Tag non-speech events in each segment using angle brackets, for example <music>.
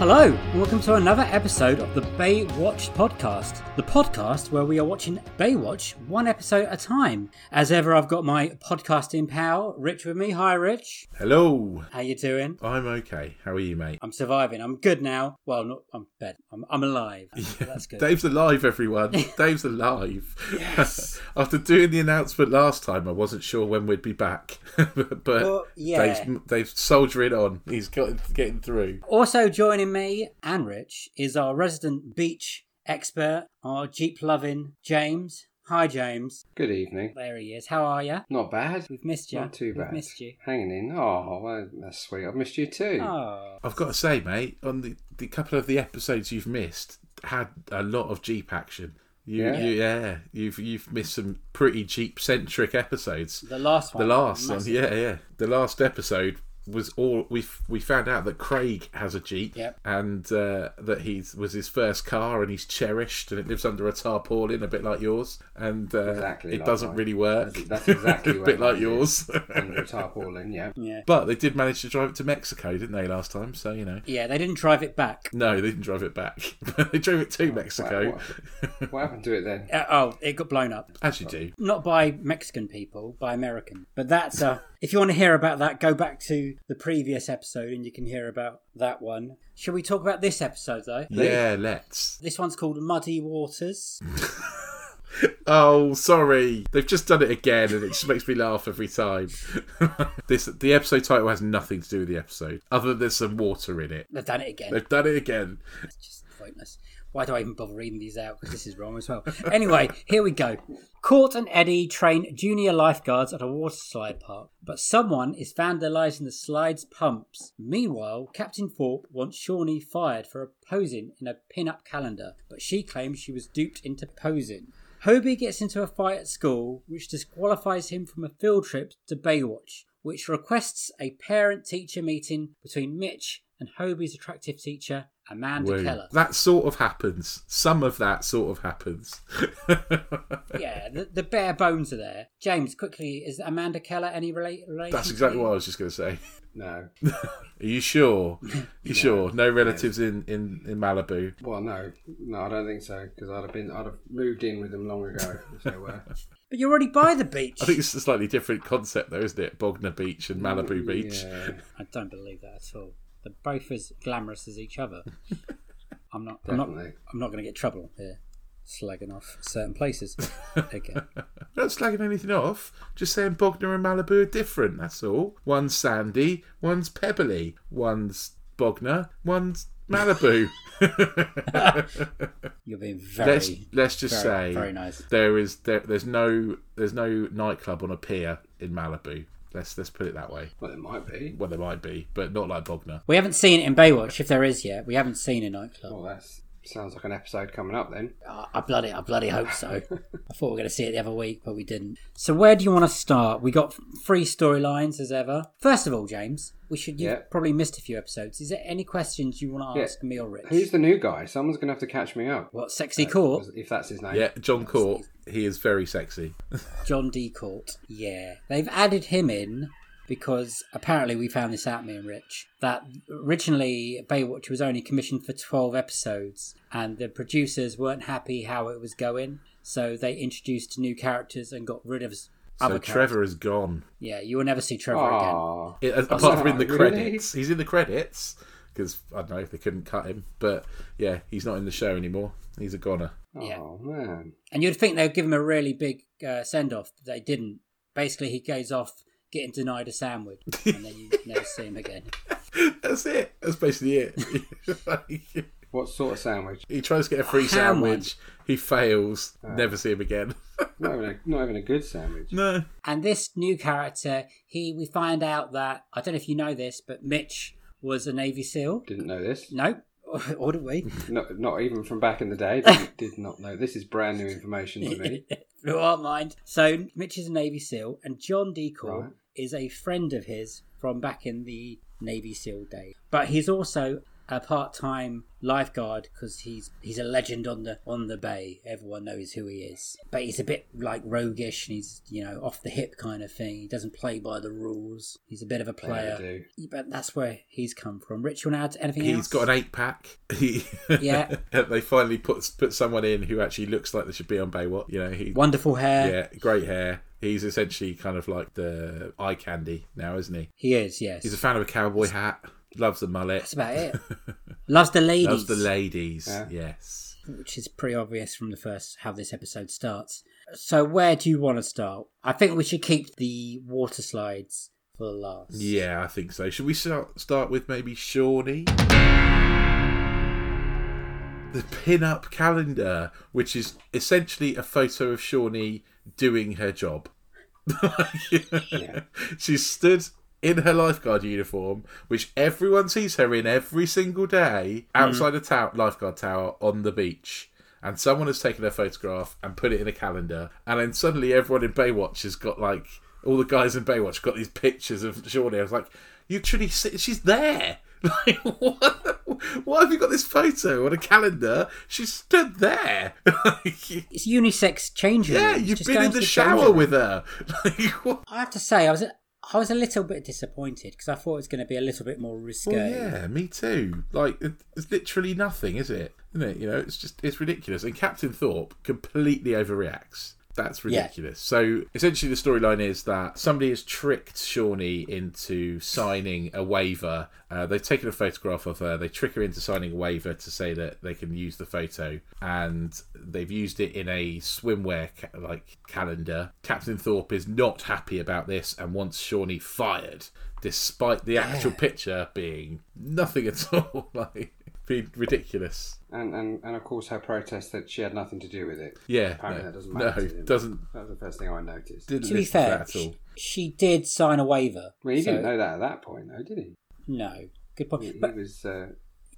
Hello, and welcome to another episode of the Baywatch podcast, the podcast where we are watching Baywatch one episode at a time. As ever, I've got my podcasting pal Rich with me. Hi, Rich. Hello. How you doing? I'm okay. How are you, mate? I'm surviving. I'm good now. Well, not. I'm bed. I'm, I'm alive. So that's good. Dave's alive, everyone. <laughs> Dave's alive. Yes. <laughs> After doing the announcement last time, I wasn't sure when we'd be back, <laughs> but Well, yeah. Dave's, Dave's soldiering on. He's got getting through. Also joining me and Rich is our resident beach expert, our Jeep loving James. Hi, James. Good evening. There he is. How are you? Not bad. We've missed you. Not too We've bad. missed you. Hanging in. Oh, well, that's sweet. I've missed you too. Oh. I've got to say, mate, on the, the couple of the episodes you've missed, had a lot of Jeep action. You, Yeah? you, yeah, you've you've missed some pretty Jeep centric episodes. The last one. The last one, yeah, yeah. The last episode was all we we found out that Craig has a Jeep, Yep. and uh, that he's was his first car, and he's cherished, and it lives under a tarpaulin, a bit like yours, and uh, Exactly it like doesn't mine. really work. That's- that's exactly <laughs> a bit like yours. Under a tarpaulin, yeah. Yeah. but they did manage to drive it to Mexico, didn't they, last time? So you know. Yeah, they didn't drive it back. No, they didn't drive it back. <laughs> they drove it to Mexico, What, <laughs> what happened to it then? Uh, oh, it got blown up. as you do. Not by Mexican people, by American. But that's uh if you want to hear about that, go back to the previous episode and you can hear about that one. Shall we talk about this episode though? Yeah, let's. This one's called Muddy Waters. <laughs> Oh, sorry. They've just done it again, and it just makes me laugh every time. <laughs> this the episode title has nothing to do with the episode, other than there's some water in it. They've done it again. They've done it again. It's just pointless. Why do I even bother reading these out? Because this is wrong as well. Anyway, here we go. Cort and Eddie train junior lifeguards at a water slide park, but someone is vandalising the slide's pumps. Meanwhile, Captain Thorpe wants Shauni fired for posing in a pin-up calendar, but she claims she was duped into posing. Hobie gets into a fight at school, which disqualifies him from a field trip to Baywatch, which requests a parent-teacher meeting between Mitch and Hobie's attractive teacher, Amanda Woo. Keller. That sort of happens. Some of that sort of happens. <laughs> yeah, the, the bare bones are there. James, quickly, is Amanda Keller any relate? relation That's to exactly you? what I was just going to say. No. <laughs> Are you sure? <laughs> You sure? No relatives in, in, in Malibu. Well, no. No, I don't think so, because I'd have been, I'd have moved in with them long ago, if they were. But you're already by the beach. I think it's a slightly different concept, though, isn't it? Bognor Beach and Malibu Beach. Yeah, I don't believe that at all. They're both as glamorous as each other. <laughs> I'm not. I'm not. I'm not going to get trouble here, slagging off certain places. <laughs> Again, Not slagging anything off, just saying Bognor and Malibu are different, that's all. One's sandy, one's pebbly, one's Bognor, one's Malibu. <laughs> you're being very. let's let's just very, say very nice. there is there, there's no there's no nightclub on a pier in Malibu. Let's let's put it that way. Well, it might be. Well, there might be, but not like Bognor. We haven't seen it in Baywatch, if there is yet. We haven't seen a nightclub. Well, that sounds like an episode coming up then. I I bloody, I bloody hope so. <laughs> I thought we were going to see it the other week, but we didn't. So where do you want to start? We got three storylines as ever. First of all, James, we should. You've Yeah. probably missed a few episodes. Is there any questions you want to Yeah. ask me or Rich? Who's the new guy? Someone's going to have to catch me up. what sexy uh, Cort? If that's his name. Yeah, John Cort. He is very sexy. John D. Cort. Yeah, they've added him in because apparently we found this out, me and Rich, that originally Baywatch was only commissioned for 12 episodes and the producers weren't happy how it was going. So they introduced new characters and got rid of So other characters. Trevor is gone. Yeah, you will never see Trevor again. Aw. It, apart from in the really? credits, he's in the credits because I don't know if they couldn't cut him, but yeah, he's not in the show anymore. He's a goner. Yeah. Oh, man. And you'd think they'd give him a really big uh, send off, they didn't. Basically, he goes off getting denied a sandwich, <laughs> and then you never see him again. That's it. That's basically it. <laughs> What sort of sandwich? he tries to get a free Ham sandwich. He fails. Ah. Never see him again. Not even a, not even a good sandwich. no. And this new character, he we find out that I don't know if you know this, but Mitch was a Navy SEAL. Didn't know this. No, <laughs> or did we? Not, not even from back in the day. Did, did not know. This is brand new information to me. Blew our mind. So Mitch is a Navy SEAL, and John Decoy Right. Is a friend of his from back in the Navy SEAL days. But he's also a part-time lifeguard because he's he's a legend on the on the bay. Everyone knows who he is, but he's a bit like roguish and he's you know off the hip kind of thing. He doesn't play by the rules. He's a bit of a Yeah, player. I do. But that's where he's come from. Rich, you want to add anything He's else? got an eight pack. <laughs> He, Yeah. <laughs> they finally put put someone in who actually looks like they should be on Baywatch. You know, he wonderful hair. yeah, great hair. He's essentially kind of like the eye candy now, isn't he? He is. Yes, He's a fan of a cowboy hat. Loves the mullet. that's about it. <laughs> Loves the ladies. Loves the ladies. Yeah. Yes. which is pretty obvious from the first how this episode starts. So where do you want to start? I think we should keep the water slides for the last. Yeah, I think so. Should we start start with maybe Shauni? The pin-up calendar, which is essentially a photo of Shauni doing her job. <laughs> She stood in her lifeguard uniform, which everyone sees her in every single day, outside a tower, lifeguard tower on the beach. And someone has taken her photograph and put it in a calendar, and then suddenly everyone in Baywatch has got like all the guys in Baywatch got these pictures of Shauni. I was like, you truly she's there. <laughs> Like, what? Why have you got this photo on a calendar? She stood there. <laughs> It's unisex changing. yeah, rooms. you've Just been in into the shower with her. <laughs> Like? I have to say, I was I was a little bit disappointed because I thought it was going to be a little bit more risque. Well, yeah, me too. Like, it's literally nothing, is it? Isn't it? You know, it's just it's ridiculous. And Captain Thorpe completely overreacts. That's Yeah. ridiculous. So essentially, the storyline is that somebody has tricked Shauni into signing a waiver. Uh, they've taken a photograph of her. They trick her into signing a waiver to say that they can use the photo, and they've used it in a swimwear ca- like calendar. Captain Thorpe is not happy about this and wants Shauni fired, despite the actual picture being nothing at all. <laughs> like being ridiculous. And, and and of course her protest that she had nothing to do with it. Yeah, Apparently no, that doesn't no, matter. to him. doesn't. That was the first thing I noticed. Didn't To be listen to fair, that at all. she, she did sign a waiver. Well, he so- didn't know that at that point, though, did he? No, good point. He, he But was, uh,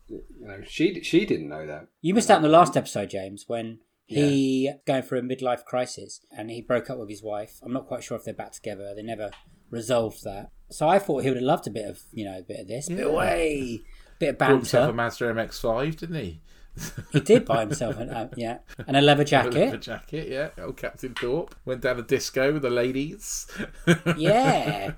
you know, she she didn't know that. you missed out in the last episode, James, when he going through a midlife crisis and he broke up with his wife. I'm not quite sure if they're back together. They never resolved that. So I thought he would have loved a bit of you know a bit of this, bit of way, bit of Bought himself a banter. Mazda MX-5, didn't he? He did buy <laughs> himself an uh, yeah and a leather A jacket. jacket, yeah. Old Captain Thorpe went down a disco with the ladies. <laughs> Yeah.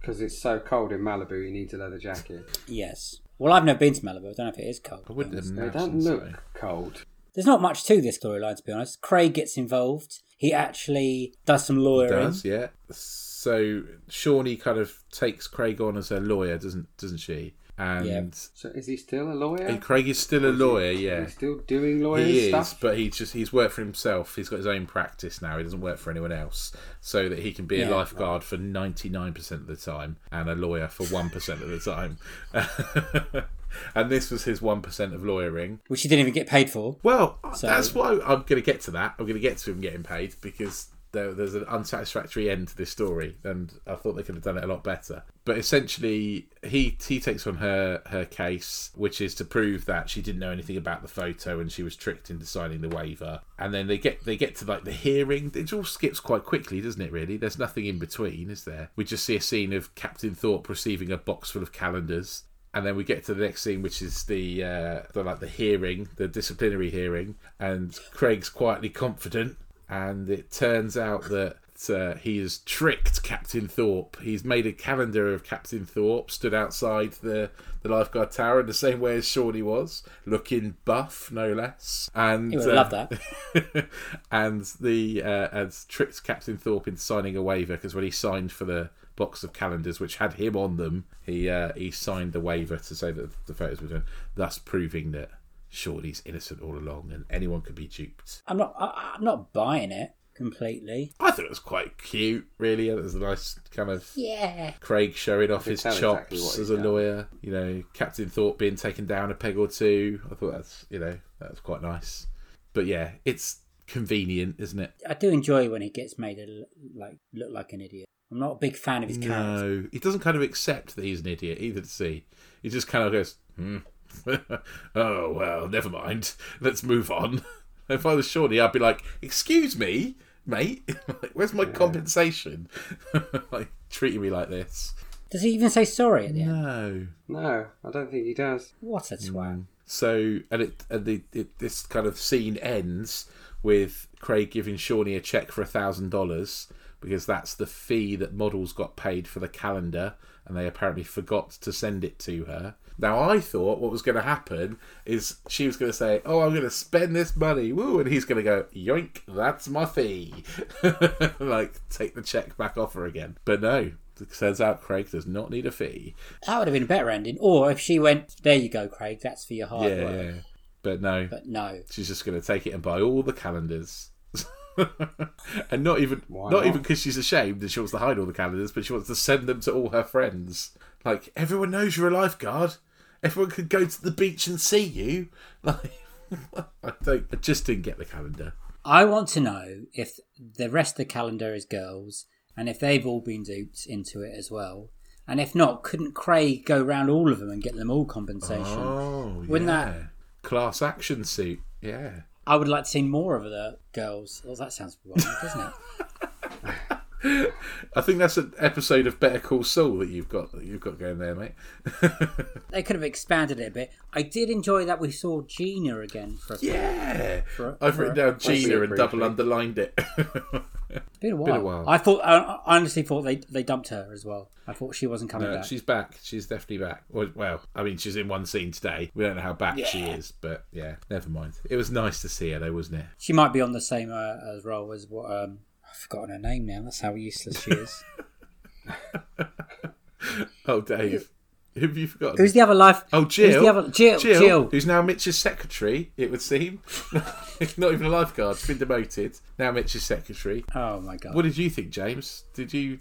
Because it's so cold in Malibu, you need a leather jacket. Yes. Well, I've never been to Malibu. I don't know if it is cold. I wouldn't They don't look so. cold. There's not much to this storyline, to be honest. Craig gets involved. He actually does some lawyering. Does yeah. So Shawnee kind of takes Craig on as her lawyer, doesn't doesn't she? And Yeah. So is he still a lawyer? Craig is still a lawyer, yeah. He's still doing lawyer He is, stuff. but he's just he's worked for himself. He's got his own practice now. He doesn't work for anyone else, so that he can be Yeah. a lifeguard for ninety nine percent of the time and a lawyer for one percent of the time. <laughs> and this was his one percent of lawyering. Which he didn't even get paid for. Well, So- that's why I'm going to get to that. I'm going to get to him getting paid because there, there's an unsatisfactory end to this story, and I thought they could have done it a lot better. But essentially, he he takes on her her case, which is to prove that she didn't know anything about the photo and she was tricked into signing the waiver. And then they get they get to like the hearing. It all skips quite quickly, doesn't it? Really, there's nothing in between, is there? We just see a scene of Captain Thorpe receiving a box full of calendars and then we get to the next scene, which is the uh, the like the hearing, the disciplinary hearing, and Craig's quietly confident, and it turns out that. Uh, he has tricked Captain Thorpe. He's made a calendar of Captain Thorpe, stood outside the, the lifeguard tower in the same way as Shauni was, looking buff, no less. And He would uh, love that. <laughs> and the uh, has tricked Captain Thorpe into signing a waiver because when he signed for the box of calendars which had him on them, he uh, he signed the waiver to say that the photos were done, thus proving that Shorty's innocent all along and anyone could be duped. I'm not. I, I'm not buying it completely. I thought it was quite cute, really. It was a nice kind of Yeah. Craig showing off his chops exactly as a done. lawyer. You know, Captain Thorpe being taken down a peg or two. I thought that's you know that was quite nice. But yeah, it's convenient, isn't it? I do enjoy when he gets made to look like look like an idiot. I'm not a big fan of his character. No, he doesn't kind of accept that he's an idiot either. To see, he just kind of goes, hmm. <laughs> "Oh well, never mind. Let's move on." <laughs> If I was Shauni, I'd be like, "Excuse me, mate. <laughs> Where's my compensation? like treating me like this." Does he even say sorry at the end? No. No, I don't think he does. What a twat. Mm. So and it and the it, this kind of scene ends with Craig giving Shauni a check for a thousand dollars because that's the fee that models got paid for the calendar, and they apparently forgot to send it to her. Now I thought what was going to happen is she was going to say, "Oh, I'm going to spend this money," woo, and he's going to go, "Yoink, that's my fee," <laughs> like take the check back off her again. But no, turns out Craig does not need a fee. That would have been a better ending. Or if she went, there you go, Craig, that's for your hard yeah, work. yeah. But no, But no. she's just going to take it and buy all the calendars. <laughs> and not even Why not not? even because she's ashamed and she wants to hide all the calendars, but she wants to send them to all her friends. Like everyone knows you're a lifeguard. Everyone could go to the beach and see you. <laughs> Like I don't. I just didn't get the calendar. I want to know if the rest of the calendar is girls and if they've all been duped into it as well. And if not, couldn't Craig go round all of them and get them all compensation? Oh, Wouldn't yeah. that- class action suit? Yeah. I would like to see more of the girls. Well, that sounds wrong, doesn't it? <laughs> I think that's an episode of Better Call Saul that you've got that you've got going there, mate. <laughs> They could have expanded it a bit. I did enjoy that we saw Gina again for a Yeah. For- I've for- written down see Gina and double briefly. underlined it. <laughs> bit a while. Been a while. I thought, I I honestly thought they they dumped her as well. I thought she wasn't coming No, back. she's back. She's definitely back. Well, well, I mean, she's in one scene today. We don't know how back she is, but yeah, never mind. It was nice to see her, though, wasn't it? She might be on the same uh, as role as what um, I've forgotten her name now. That's how useless she is. <laughs> Oh, Dave, who have you forgotten? Who's the other life? Oh, Jill. Who's the other Jill? Jill, Jill. who's now Mitch's secretary, it would seem. <laughs> Not even a lifeguard. She's been demoted. Now Mitch's secretary. Oh my god. What did you think, James? Did you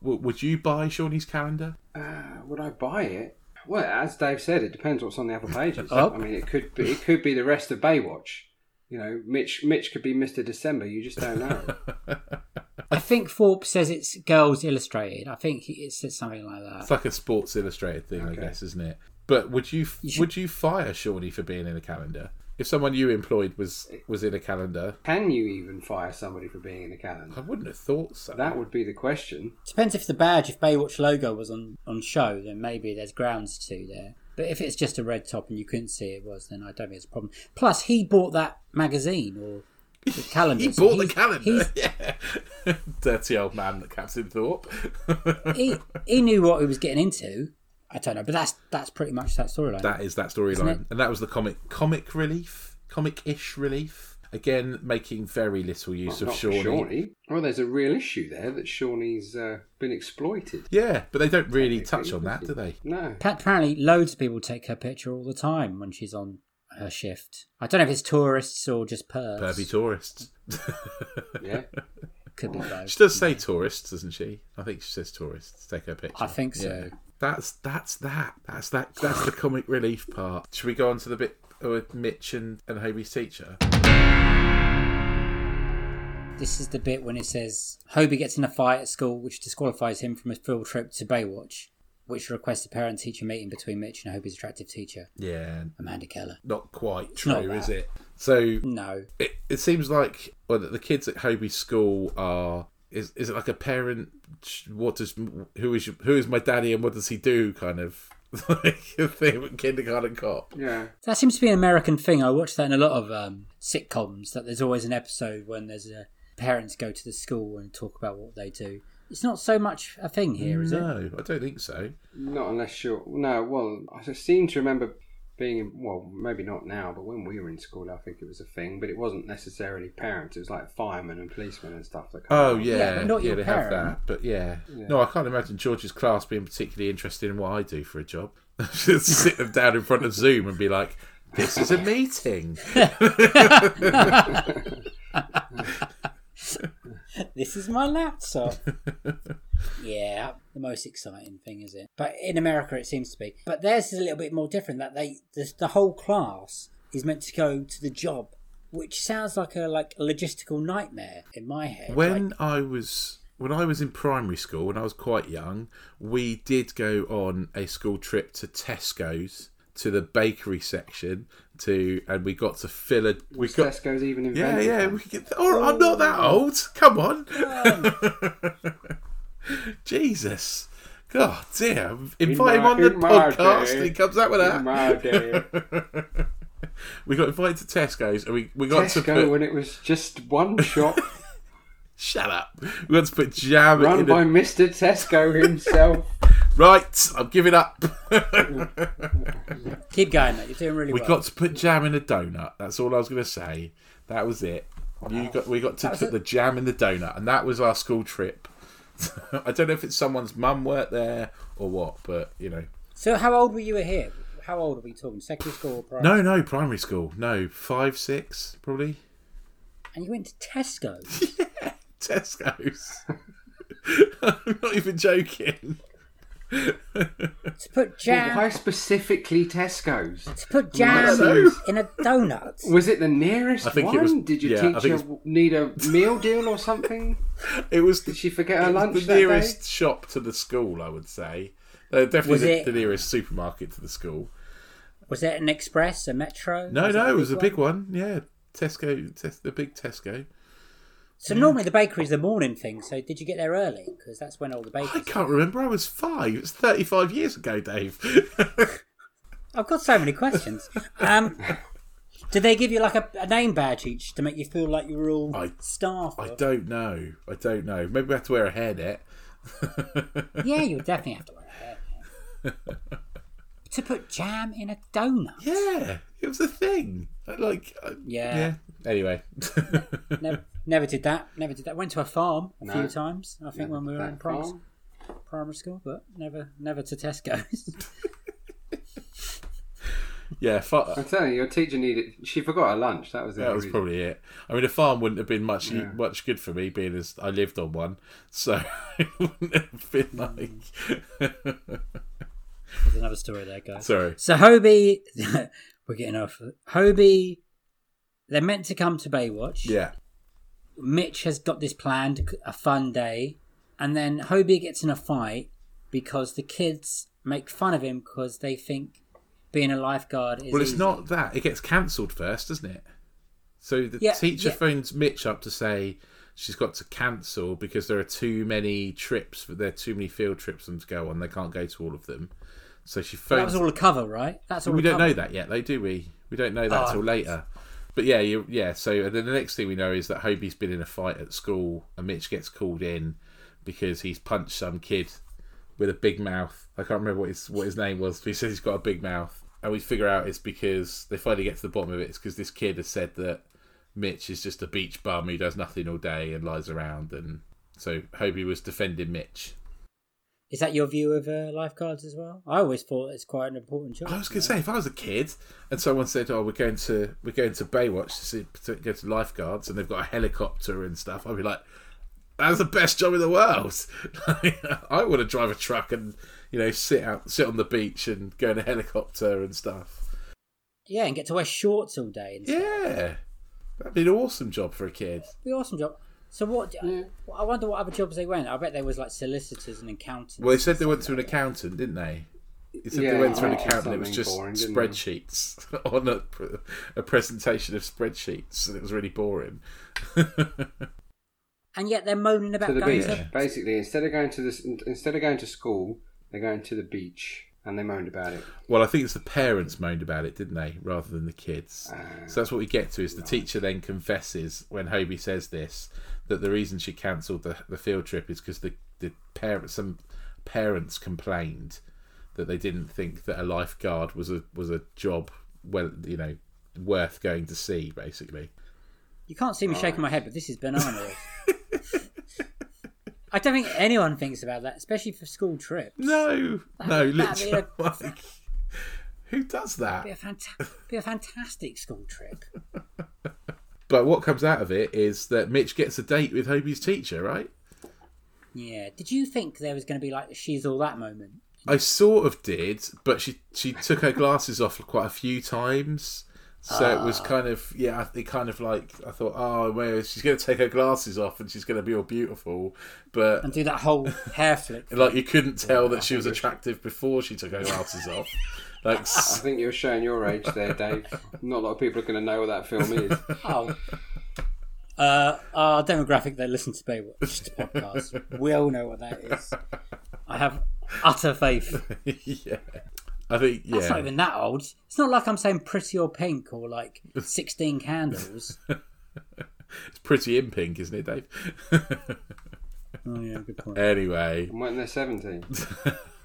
would you buy Shauni's calendar? Uh, would I buy it? Well, as Dave said, it depends what's on the other pages. <laughs> Oh. I mean, it could be it could be the rest of Baywatch. You know, Mitch Mitch could be Mister December. You just don't know. <laughs> I think Forbes says it's Girls Illustrated. I think it says something like that. It's like a Sports Illustrated thing, I guess, isn't it? But would you, should- would you fire Shauni for being in a calendar? If someone you employed was was in a calendar, Can you even fire somebody for being in a calendar? I wouldn't have thought so. That would be the question. Depends if the badge, if Baywatch logo was on on show, then maybe there's grounds to there. But if it's just a red top and you couldn't see it was, then I don't think it's a problem. Plus, he bought that magazine or the <laughs> calendar. he so bought the calendar. <laughs> Yeah, dirty old man, Captain Thorpe. <laughs> he he knew what he was getting into. I don't know, but that's that's pretty much that storyline. that is that storyline, and that was the comic comic relief, comic-ish relief. Again, making very little use Not of Shauni. Shauni. Well, there's a real issue there that Shauni's uh, been exploited. Yeah, but they don't really Technically, touch on that, do they? No. Pa- Apparently, loads of people take her picture all the time when she's on her shift. I don't know if it's tourists or just pervs. Pervy tourists. Yeah. <laughs> Could be both. She does say tourists, doesn't she? I think she says tourists. Take her picture. I think so. Yeah. That's that's that. That's that. That's the comic relief part. Should we go on to the bit with Mitch and and Hobie's teacher? This is the bit when it says Hobie gets in a fight at school, which disqualifies him from a field trip to Baywatch, which requests a parent-teacher meeting between Mitch and Hobie's attractive teacher, Yeah, Amanda Keller. not quite not true, is it? So No, it, it seems like well, the kids at Hobie's school are. Is, is it like a parent? What does who is your, who is my daddy and what does he do? Kind of <laughs> like a thing with kindergarten cop. Yeah. that seems to be an American thing. I watch that in a lot of um, sitcoms. That there's always an episode when there's a parents go to the school and talk about what they do. It's not so much a thing here, is it? no, I don't think so. Not unless you're. No, well, I seem to remember being. Well, maybe not now, but when we were in school, I think it was a thing. But it wasn't necessarily parents. It was like firemen and policemen and stuff. That come Oh along. yeah, Yeah, but not yeah, your they have that. But yeah. Yeah. no, I can't imagine George's class being particularly interested in what I do for a job. <laughs> Just sit them down in front of Zoom and be like, "This is a meeting." <laughs> <laughs> <laughs> this is my laptop. <laughs> yeah, the most exciting thing, is it? But in America, it seems to be. But theirs is a little bit more different. That they, the, the whole class is meant to go to the job, which sounds like a like a logistical nightmare in my head. When Like, I was when I was in primary school, when I was quite young, we did go on a school trip to Tesco's to the bakery section to, and we got to fill a. We Was got Tesco's even yeah, invented? yeah. then? We could get. Oh, I'm not that oh. old. Come on. <laughs> Jesus. God dear. Invite him my- on the in my podcast day. and he comes out with that. In my day. <laughs> we got invited to Tesco's and we, we got to Tesco put. when it was just one shop <laughs> Shut up. We got to put jam run in by Mr. Tesco himself. Right, I'm giving up. <laughs> Keep going, mate. You're doing really we well. We got to put jam in a donut. That's all I was going to say. That was it. You got we got to put it? the jam in the donut, and that was our school trip. <laughs> I don't know if it's someone's mum worked there or what, but you know. So, how old were you here? How old are we talking? Secondary school or primary? No, no, primary school. No, five, six, probably. And you went to Tesco. Tesco's. <laughs> I'm not even joking. <laughs> to put jam. Why specifically Tesco's? To put I jam in a donut. Was it the nearest I think one? it was- Did your yeah, teacher need a meal deal or something? <laughs> It was the, Did she forget her lunch the that nearest day? shop to the school. I would say. Uh, definitely Was the, it- the nearest supermarket to the school. Was it an express, a metro? No, Was no, it was a one? big one. Yeah, Tesco, tes- the big Tesco. So normally the bakery's the morning thing. So did you get there early? Because that's when all the bakeries. I can't remember. I was five. It's thirty-five years ago, Dave. <laughs> I've got so many questions. Um, did they give you like a, a name badge each to make you feel like you were all I- staff? I or- don't know. I don't know. Maybe we have to wear a hairnet. <laughs> Yeah, you would definitely have to wear a hairnet. to put jam in a donut. Yeah, it was a thing. I Like, I- Yeah. yeah. Anyway, Never, <laughs> never did that. Never did that. Went to a farm a No. few times. I think when we were in primary, farm? primary school, but never, never to Tesco's. <laughs> yeah. Fu- I'm telling you, your teacher needed. She forgot her lunch. That was the That was reason. probably it. I mean, a farm wouldn't have been much Yeah. much good for me, being as I lived on one. So <laughs> it wouldn't have been mm. like. <laughs> There's another story there, guys. Sorry. So Hobie, we're getting off. Hobie, they're meant to come to Baywatch. Yeah. Mitch has got this planned, a fun day, and then Hobie gets in a fight because the kids make fun of him because they think being a lifeguard is. Well, it's easy. not that. It gets cancelled first, doesn't it? So the Yeah, teacher yeah. phones Mitch up to say she's got to cancel because there are too many trips. There are too many field trips for them to go on. They can't go to all of them. So she That was all a cover, right? That's all. we don't cover. know that yet, though, do we? We don't know that Oh. till later. But yeah, you, yeah. So the next thing we know is that Hobie's been in a fight at school, and Mitch gets called in because he's punched some kid with a big mouth. I can't remember what his what his name was, he says he's got a big mouth, and we figure out it's because they finally get to the bottom of it. It's because this kid has said that Mitch is just a beach bum who does nothing all day and lies around, and so Hobie was defending Mitch. Is that your view of uh, lifeguards as well? I always thought it's quite an important job. I was going to say, if I was a kid and someone said, "Oh, we're going to we're going to Baywatch to, see, to go to lifeguards," and they've got a helicopter and stuff, I'd be like, "That's the best job in the world." <laughs> I want to drive a truck and you know sit out sit on the beach and go in a helicopter and stuff. Yeah, and get to wear shorts all day. And stuff. Yeah, that'd be an awesome job for a kid. Be awesome job. So what? Yeah. Mm. I wonder what other jobs they went. I bet there was like solicitors and accountants. Well, they said they went to an accountant, didn't they? He said Yeah, they went to an accountant. It was just boring, spreadsheets <laughs> on a, a presentation of spreadsheets, and it was really boring. <laughs> and yet they're moaning about to the going beach. to. Basically, instead of going to this, instead of going to school, they're going to the beach, and they moaned about it. Well, I think it's the parents moaned about it, didn't they, rather than the kids. Ah. so that's what we get to. Is the teacher then confesses when Hobie says this that the reason she cancelled the, the field trip is because the the parents some parents complained that they didn't think that a lifeguard was a was a job well you know worth going to see basically. You can't see me shaking my head, but this is bananas. <laughs> I don't think anyone thinks about that, especially for school trips. No, no, literally. a- <laughs> like, who does that? Be a, fanta- be a fantastic school trip. <laughs> But what comes out of it is that Mitch gets a date with Hobie's teacher, right? Yeah. Did you think there was going to be like she's all that moment? I sort of did, but she she took her glasses off quite a few times. So it was kind of yeah, it kind of like I thought, oh, well, she's going to take her glasses off and she's going to be all beautiful, but And do that whole hair flip. <laughs> like you couldn't tell that she was attractive before she took her glasses off. Like <laughs> I s- think you're showing your age there, <laughs> Dave. Not a lot of people are going to know what that film is. Oh. Uh, our demographic that listen to Baywatch podcast will know what that is. I have utter faith. yeah. I think yeah. It's not even that old. It's not like I'm saying pretty or pink or like <laughs> 16 candles. It's pretty in pink, isn't it, Dave? Oh, yeah, good point. anyway, And when they're 17.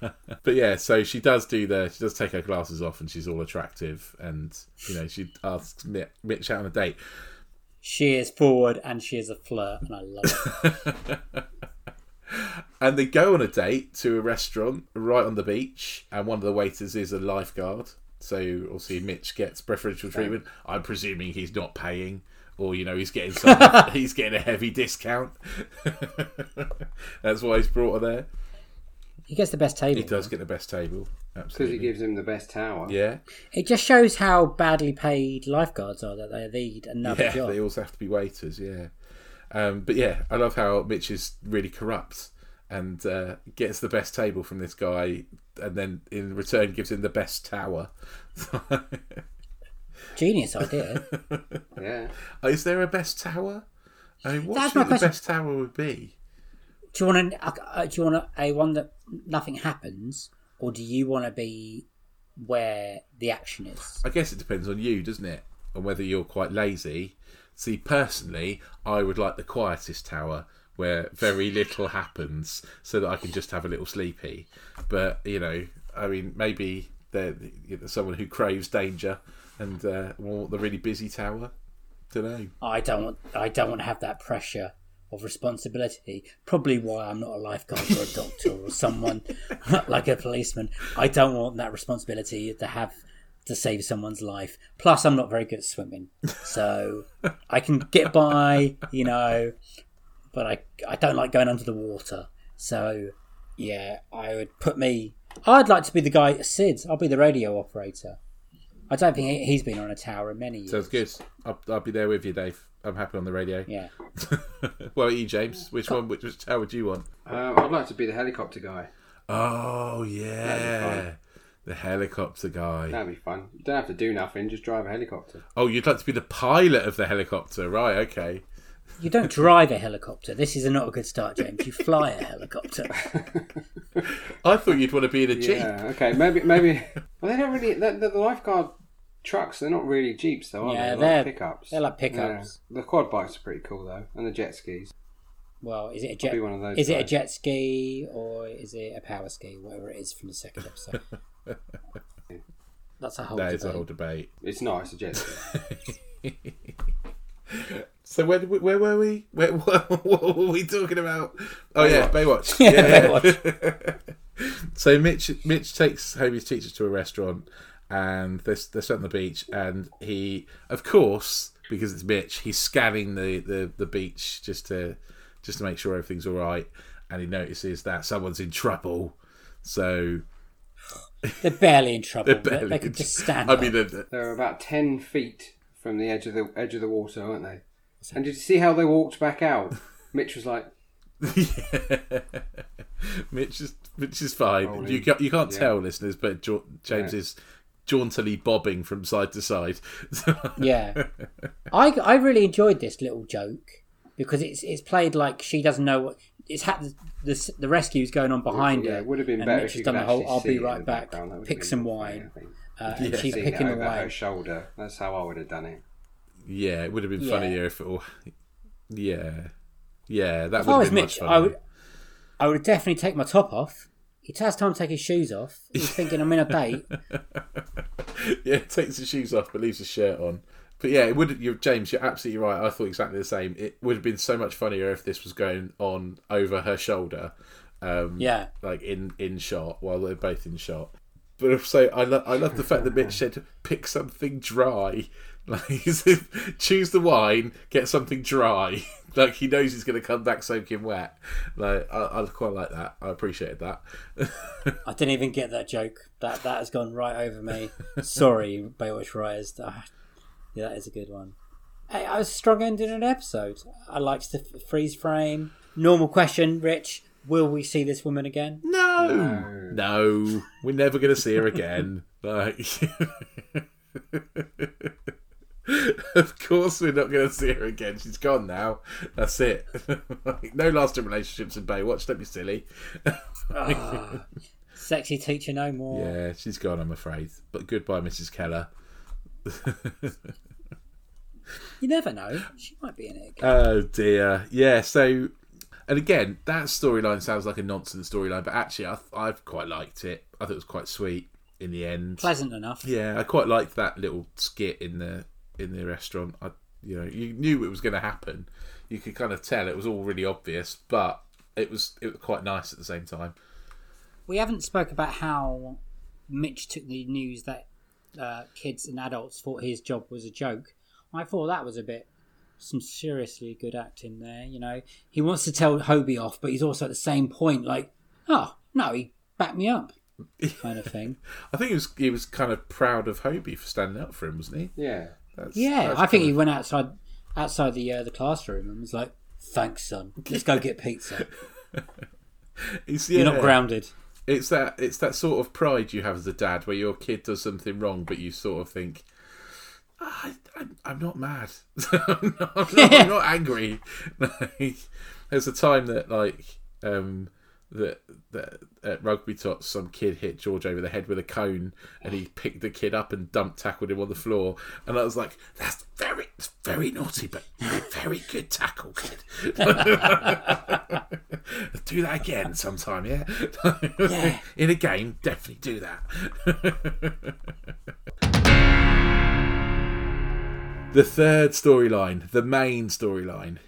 <laughs> but yeah, so she does do the she does take her glasses off and she's all attractive and you know she asks Mitch out on a date. She is forward and she is a flirt, and I love it. <laughs> And they go on a date to a restaurant right on the beach, and one of the waiters is a lifeguard. So obviously Mitch gets preferential treatment. I'm presuming he's not paying, or you know he's getting some, <laughs> <laughs> he's getting a heavy discount. <laughs> That's why he's brought her there. He gets the best table. He does get the best table, Because absolutely. he gives him the best tower. yeah, It just shows how badly paid lifeguards are that they need another yeah. job. They also have to be waiters. Yeah, um, but yeah, I love how Mitch is really corrupt and uh, gets the best table from this guy, and then in return gives him the best tower. <laughs> Genius idea. Yeah. Is there a best tower? I mean, what That's my the question. best tower would be? do you want a, uh, do you want a, a one that nothing happens, or do you want to be where the action is? I guess it depends on you, doesn't it? On whether you're quite lazy. See, personally, I would like the quietest tower where very <laughs> little happens so that I can just have a little sleepy. But, you know, I mean, maybe they're you know, someone who craves danger and uh, want the really busy tower. Don't know. I don't want I don't want to have that pressure of responsibility. Probably why I'm not a lifeguard or a doctor or someone <laughs> <laughs> like a policeman. I don't want that responsibility to have to save someone's life. Plus, I'm not very good at swimming, so I can get by, you know, but I I don't like going under the water. So yeah, I would put me. I'd like to be the guy, Sid. I'll be the radio operator. I don't think he- he's been on a tower in many years. Sounds good. I'll, I'll be there with you, Dave. I'm happy on the radio. Yeah. <laughs> well, you, James? Which one? Which, which tower would you want? Uh, I'd like to be the helicopter guy. Oh, yeah. Fun. The helicopter guy. That'd be fun. You don't have to do nothing, just drive a helicopter. Oh, you'd like to be the pilot of the helicopter, right? Okay. You don't drive a helicopter. This is not a good start, James. You fly a helicopter. <laughs> I thought you'd want to be in a jeep. Yeah, okay, maybe, maybe. Well, they don't really. The, the, the lifeguard trucks, they're not really jeeps, though, are Yeah, they? they're- like pickups. they're like pickups. Yeah. The quad bikes are pretty cool, though, and the jet skis. Well, is it a I'll jet? be one of those Is it a jet ski or is it a power ski? Whatever it is from the second episode. <laughs> That's a whole. That is a debate. whole debate. It's not, it's a jet. <laughs> So where we, where were we? Where, what, <laughs> what were we talking about? Oh yeah, Baywatch. <laughs> Yeah, so Mitch Mitch takes Hobie's teachers to a restaurant, and they're they're sat on the beach, and he, of course, because it's Mitch, he's scanning the, the, the beach just to just to make sure everything's all right, and he notices that someone's in trouble. So They're barely in trouble. they're They- barely they could just stand. I up. mean, the- They're about 10 feet from the edge of the edge of the water, aren't they? And did you see how they walked back out? Mitch was like, <laughs> yeah. Mitch is Mitch is fine. Rolling. You can't, you can't Yeah. tell, listeners, but jo- James Yeah. is jauntily bobbing from side to side. <laughs> Yeah, I I really enjoyed this little joke because it's it's played like she doesn't know what it's had. The, the rescue's going on behind yeah, her. it would have been and better Mitch if has done could the whole. actually I'll be right back. background. That would have Pick some wine, uh, and Yeah. she's picking it the over her wine. shoulder. That's how I would have done it. yeah, it would have been Yeah. funnier if it all. Yeah, yeah, that If would I have was been Mitch, much I funnier. would I would definitely take my top off. He has time to take his shoes off. He's thinking I'm in a date. <laughs> yeah, takes his shoes off but leaves his shirt on. But yeah, it would. You're, James, you're absolutely right. I thought exactly the same. It would have been so much funnier if this was going on over her shoulder, um, Yeah. like in in shot while they're both in shot. But also, I love I love the fact that Mitch said pick something dry. <laughs> Like, choose the wine, get something dry. <laughs> like he knows he's going to come back soaking wet. Like I, I quite like that. I appreciated that. I didn't even get that joke. That that has gone right over me. <laughs> Sorry, Baywatch Rise. Ah, yeah, that is a good one. Hey, I was strong ending an episode. I liked the f- freeze frame. Normal question, Rich. Will we see this woman again? No, no, we're never going to see her again. <laughs> Like, <laughs> of course, we're not going to see her again. She's gone now. That's it. <laughs> Like, no lasting relationships in Baywatch. Don't be silly. Ah, sexy teacher no more. Yeah, she's gone, I'm afraid. But goodbye, Mrs. Keller. You never know. She might be in it again. Oh dear. Yeah. So, and again, that storyline sounds like a nonsense storyline, but actually, I I've quite liked it. I thought it was quite sweet in the end. Pleasant enough. Yeah, I quite liked that little skit in the in the restaurant. I, you know, you knew it was going to happen. You could kind of tell it was all really obvious, but it was it was quite nice at the same time. We haven't spoke about how Mitch took the news that uh, kids and adults thought his job was a joke. I thought that was a bit some seriously good acting there. You know, he wants to tell Hobie off, but he's also at the same point like, oh no, he backed me up, <laughs> kind of thing. I think he was he was kind of proud of Hobie for standing up for him, wasn't he? Yeah. That's, Yeah, that's I think kind he went outside outside the uh, the classroom and was like, "Thanks, son. Let's go get pizza. of- <laughs> it's, You're not grounded." It's that it's that sort of pride you have as a dad, where your kid does something wrong, but you sort of think, "Ah, I, I, I'm not mad, <laughs> I'm, not, I'm, not, I'm not <laughs> angry. Like, there's a time that like um, that that at rugby tots, some kid hit George over the head with a cone, and he picked the kid up and dump tackled him on the floor, and I was like, that's very very naughty, but very good tackle, kid. <laughs> do that again sometime, yeah? Yeah. In a game, definitely do that. The third storyline, the main storyline.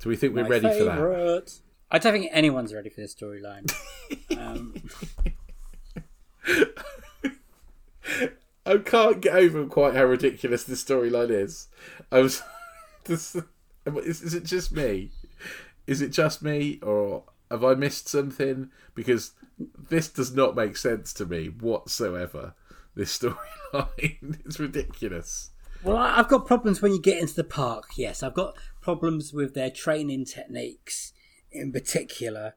Do we think we're My ready for that? I don't think anyone's ready for this storyline. um, <laughs> I can't get over quite how ridiculous this storyline is. I was. <laughs> this, is, is it just me? Is it just me, or have I missed something? Because this does not make sense to me whatsoever. This <laughs> storyline it's ridiculous. Well, I- I've got problems when you get into the park. Yes, I've got problems with their training techniques in particular.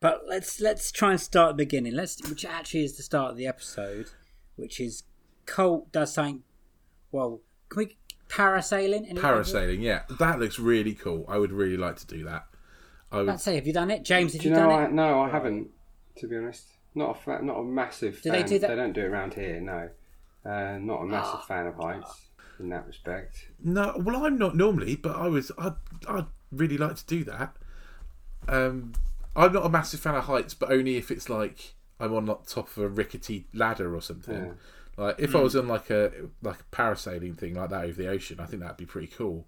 But let's let's try and start at the beginning. Let's, which actually is the start of the episode, which is Colt does something. Well, can we parasailing? Any- Parasailing, yeah, that looks really cool. I would really like to do that. I would, Let's say, have you done it, James? Have Do you, you know? done I, it? no, I haven't. To be honest, not a fa- not a massive. Do fan. they do that- They don't do it around here. No, uh, not a massive Ah. fan of heights in that respect. No, well, I'm not normally, but I was. I'd, I'd really like to do that. Um, I'm not a massive fan of heights, but only if it's like I'm on like top of a rickety ladder or something. Yeah. Like if I was on like a like a parasailing thing like that over the ocean, I think that'd be pretty cool.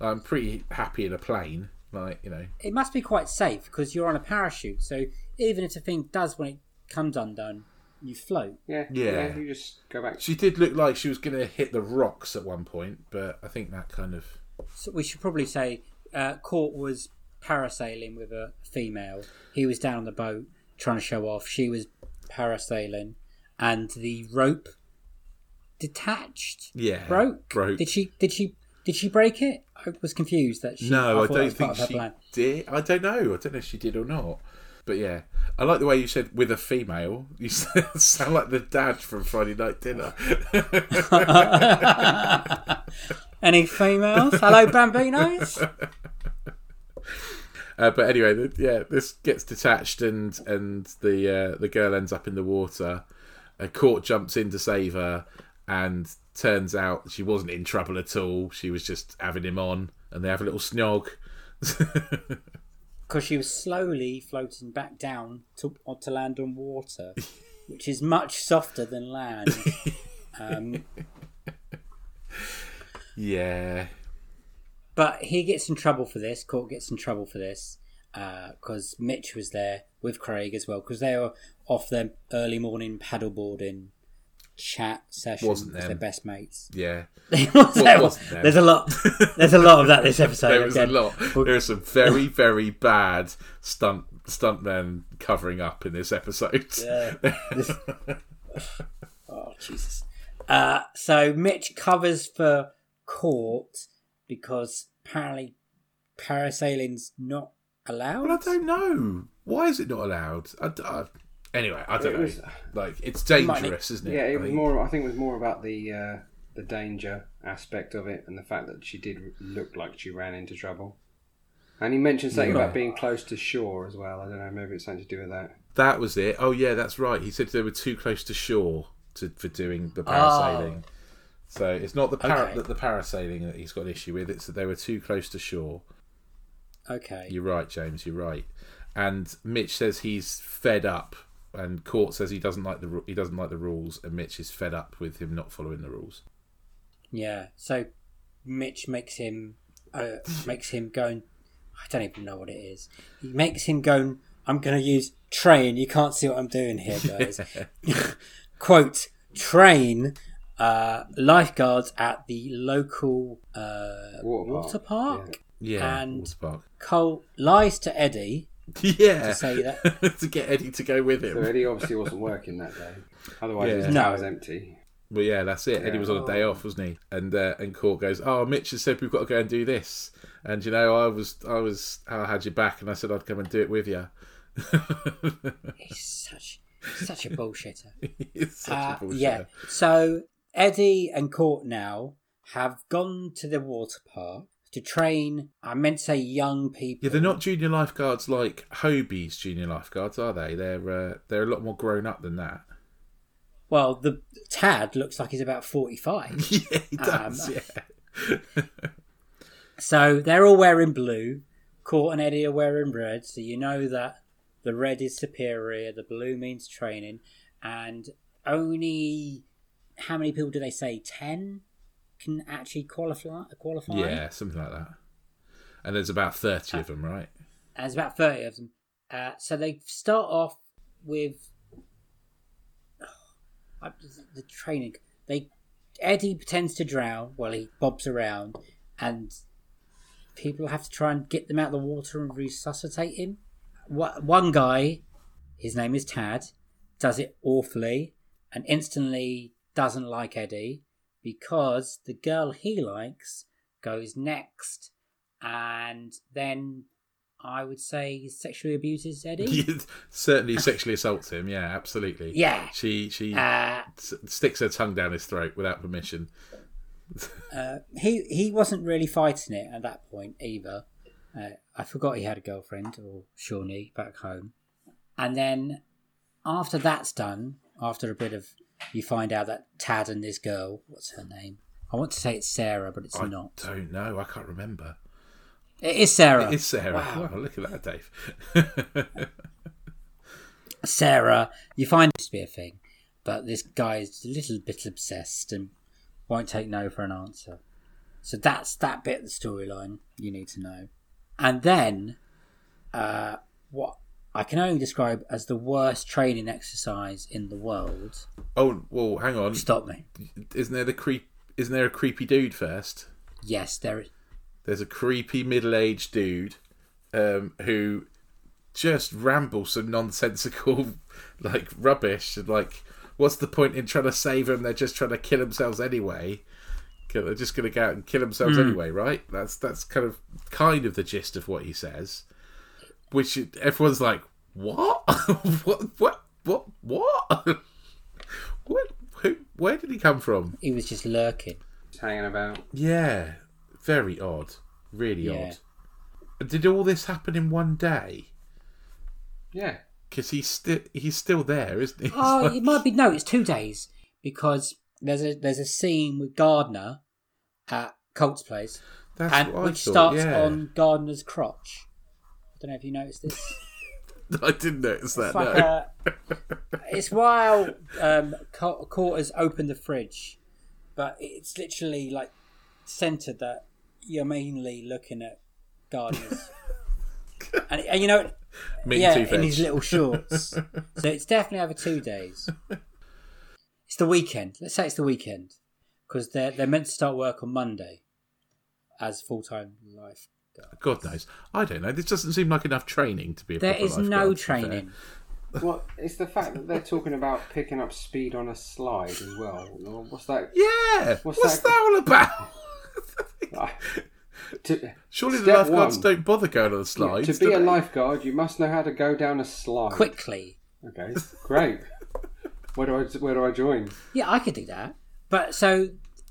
I'm pretty happy in a plane, like you know. It must be quite safe because you're on a parachute. So even if the thing does when it comes undone, you float. Yeah, Yeah. You just go back. She did look like she was going to hit the rocks at one point, but I think that kind of So we should probably say uh, Cort was parasailing with a female. He was down on the boat trying to show off. She was parasailing, and the rope detached. yeah broke. broke. Did she? Did she? Did she break it? I was confused that she. No, I, thought that don't think she plan. did. I don't know. I don't know if she did or not. But yeah, I like the way you said with a female. <laughs> You sound like the dad from Friday Night Dinner. <laughs> Any females? Hello, bambinos. <laughs> Uh, but anyway, the, yeah, this gets detached and and the uh, the girl ends up in the water. A Cort jumps in to save her, and turns out she wasn't in trouble at all. She was just having him on, and they have a little snog. Because she was slowly floating back down to, to land on water, <laughs> which is much softer than land. Um, yeah, but he gets in trouble for this. Cort gets in trouble for this because Mitch was there with Craig as well because they were off their early morning paddleboarding chat session Wasn't with them. their best mates. yeah. <laughs> Was- there was- wasn't them. there's a lot. <laughs> There's a lot of that this episode. there was a lot. There are some very, very bad stunt stuntmen covering up in this episode. Yeah. <laughs> This- oh Jesus! Uh, so Mitch covers for Cort because apparently parasailing's not allowed. Well, I don't know. Why is it not allowed? I, I- anyway, I don't It know. was- like, it's Might dangerous, isn't it? Yeah, I it was mean, more. I think it was more about the uh, the danger aspect of it and the fact that she did look like she ran into trouble. And he mentioned something Right. about being close to shore as well. I don't know. Maybe it's something to do with that. That was it. Oh yeah, that's right. He said they were too close to shore to, for doing the parasailing. So it's not the para- Okay. the, the parasailing that he's got an issue with. It's that they were too close to shore. Okay. You're right, James. You're right. And Mitch says he's fed up, and Cort says he doesn't like the he doesn't like the rules, and Mitch is fed up with him not following the rules. Yeah. So Mitch makes him uh, <laughs> makes him go. And, I don't even know what it is. He makes him go. I'm going to use train. You can't see what I'm doing here, guys. <laughs> <laughs> Quote: train uh, lifeguards at the local uh, Water park, water park. Yeah, And- Water Park. Cole lies to Eddie. <laughs> Yeah, To say that. <laughs> to get Eddie to go with So him. Eddie obviously wasn't working that day. Otherwise, Yeah. his No. car was empty. Well, yeah, that's it. Eddie was on a day off, wasn't he? And uh, and Cort goes, "Oh, Mitch has said we've got to go and do this." And you know, I was I was I had your back, and I said I'd come and do it with you. <laughs> He's such such a bullshitter. it's such Uh, a bullshit. yeah. So Eddie and Cort now have gone to the water park to train. I meant to say young people. Yeah, they're not junior lifeguards like Hobie's junior lifeguards, are they? They're uh, they're a lot more grown up than that. Well, the Tad looks like he's about forty-five. <laughs> yeah, he does. Um, yeah, <laughs> so they're all wearing blue. Cort and Eddie are wearing red. So you know that the red is superior. The blue means training, and only how many people do they say? Ten can actually qualify. Qualify. yeah, something like that. And there's about thirty of them, right? there's about 30 of them. Uh, so they start off with <sighs> uh, the training. They Eddie pretends to drown while he bobs around, and people have to try and get them out of the water and resuscitate him. One guy, his name is Tad, does it awfully and instantly doesn't like Eddie because the girl he likes goes next, and then I would say sexually abuses Eddie. <laughs> Certainly sexually assaults him. Yeah, absolutely. Yeah. She she Uh, s- sticks her tongue down his throat without permission. <laughs> uh, he he wasn't really fighting it at that point either. Uh, I forgot he had a girlfriend or Shauni back home, and then after that's done, after a bit of, you find out that Tad and this girl, what's her name? I want to say it's Sarah, but it's I not. I don't know. I can't remember. It is Sarah. It is Sarah. Wow. Wow, look at that, Dave. <laughs> Sarah, you find it to be a thing, but this guy's a little bit obsessed and won't take no for an answer. So that's that bit of the storyline you need to know. And then, uh, what I can only describe as the worst training exercise in the world. oh, well, hang on. Stop me. Isn't there the creep? Isn't there a creepy dude first? Yes, there is. There's a creepy middle-aged dude um, who just rambles some nonsensical, <laughs> like rubbish. And like, what's the point in trying to save them? They're just trying to kill themselves anyway. They're just going to go out and kill themselves Hmm. anyway, right? That's that's kind of kind of the gist of what he says. Which everyone's like, <laughs> what? what? What? What? <laughs> What? what? Who, where did he come from? He was just lurking. Just hanging about. Yeah, very odd. Really Yeah. odd. Did all this happen in one day? Yeah. Because he's still he's still there, isn't he? <laughs> Oh, it might be no. It's two days because there's a there's a scene with Garner at Colt's place. That's and what I which thought, starts yeah. on Garner's crotch. I don't know if you noticed this. <laughs> I didn't notice that. It's like no. a, it's while um, Quarters opened the fridge, but it's literally like centered that you're mainly looking at Garner's, <laughs> and, and you know, Meat yeah, in his little shorts. <laughs> so it's definitely over two days. It's the weekend. Let's say it's the weekend because they're they're meant to start work on Monday as full time life. God knows. I don't know. This doesn't seem like enough training to be a There proper is lifeguard, no to be fair. training. Well, it's the fact that they're talking about picking up speed on a slide as well. What's that? Yeah. What's What's, that- that all about? <laughs> To, <laughs> Surely the lifeguards one. don't bother going on the slides. to be a they? lifeguard, you must know how to go down a slide. Quickly, Okay, great. where do I where do I join? Yeah, I could do that. But so,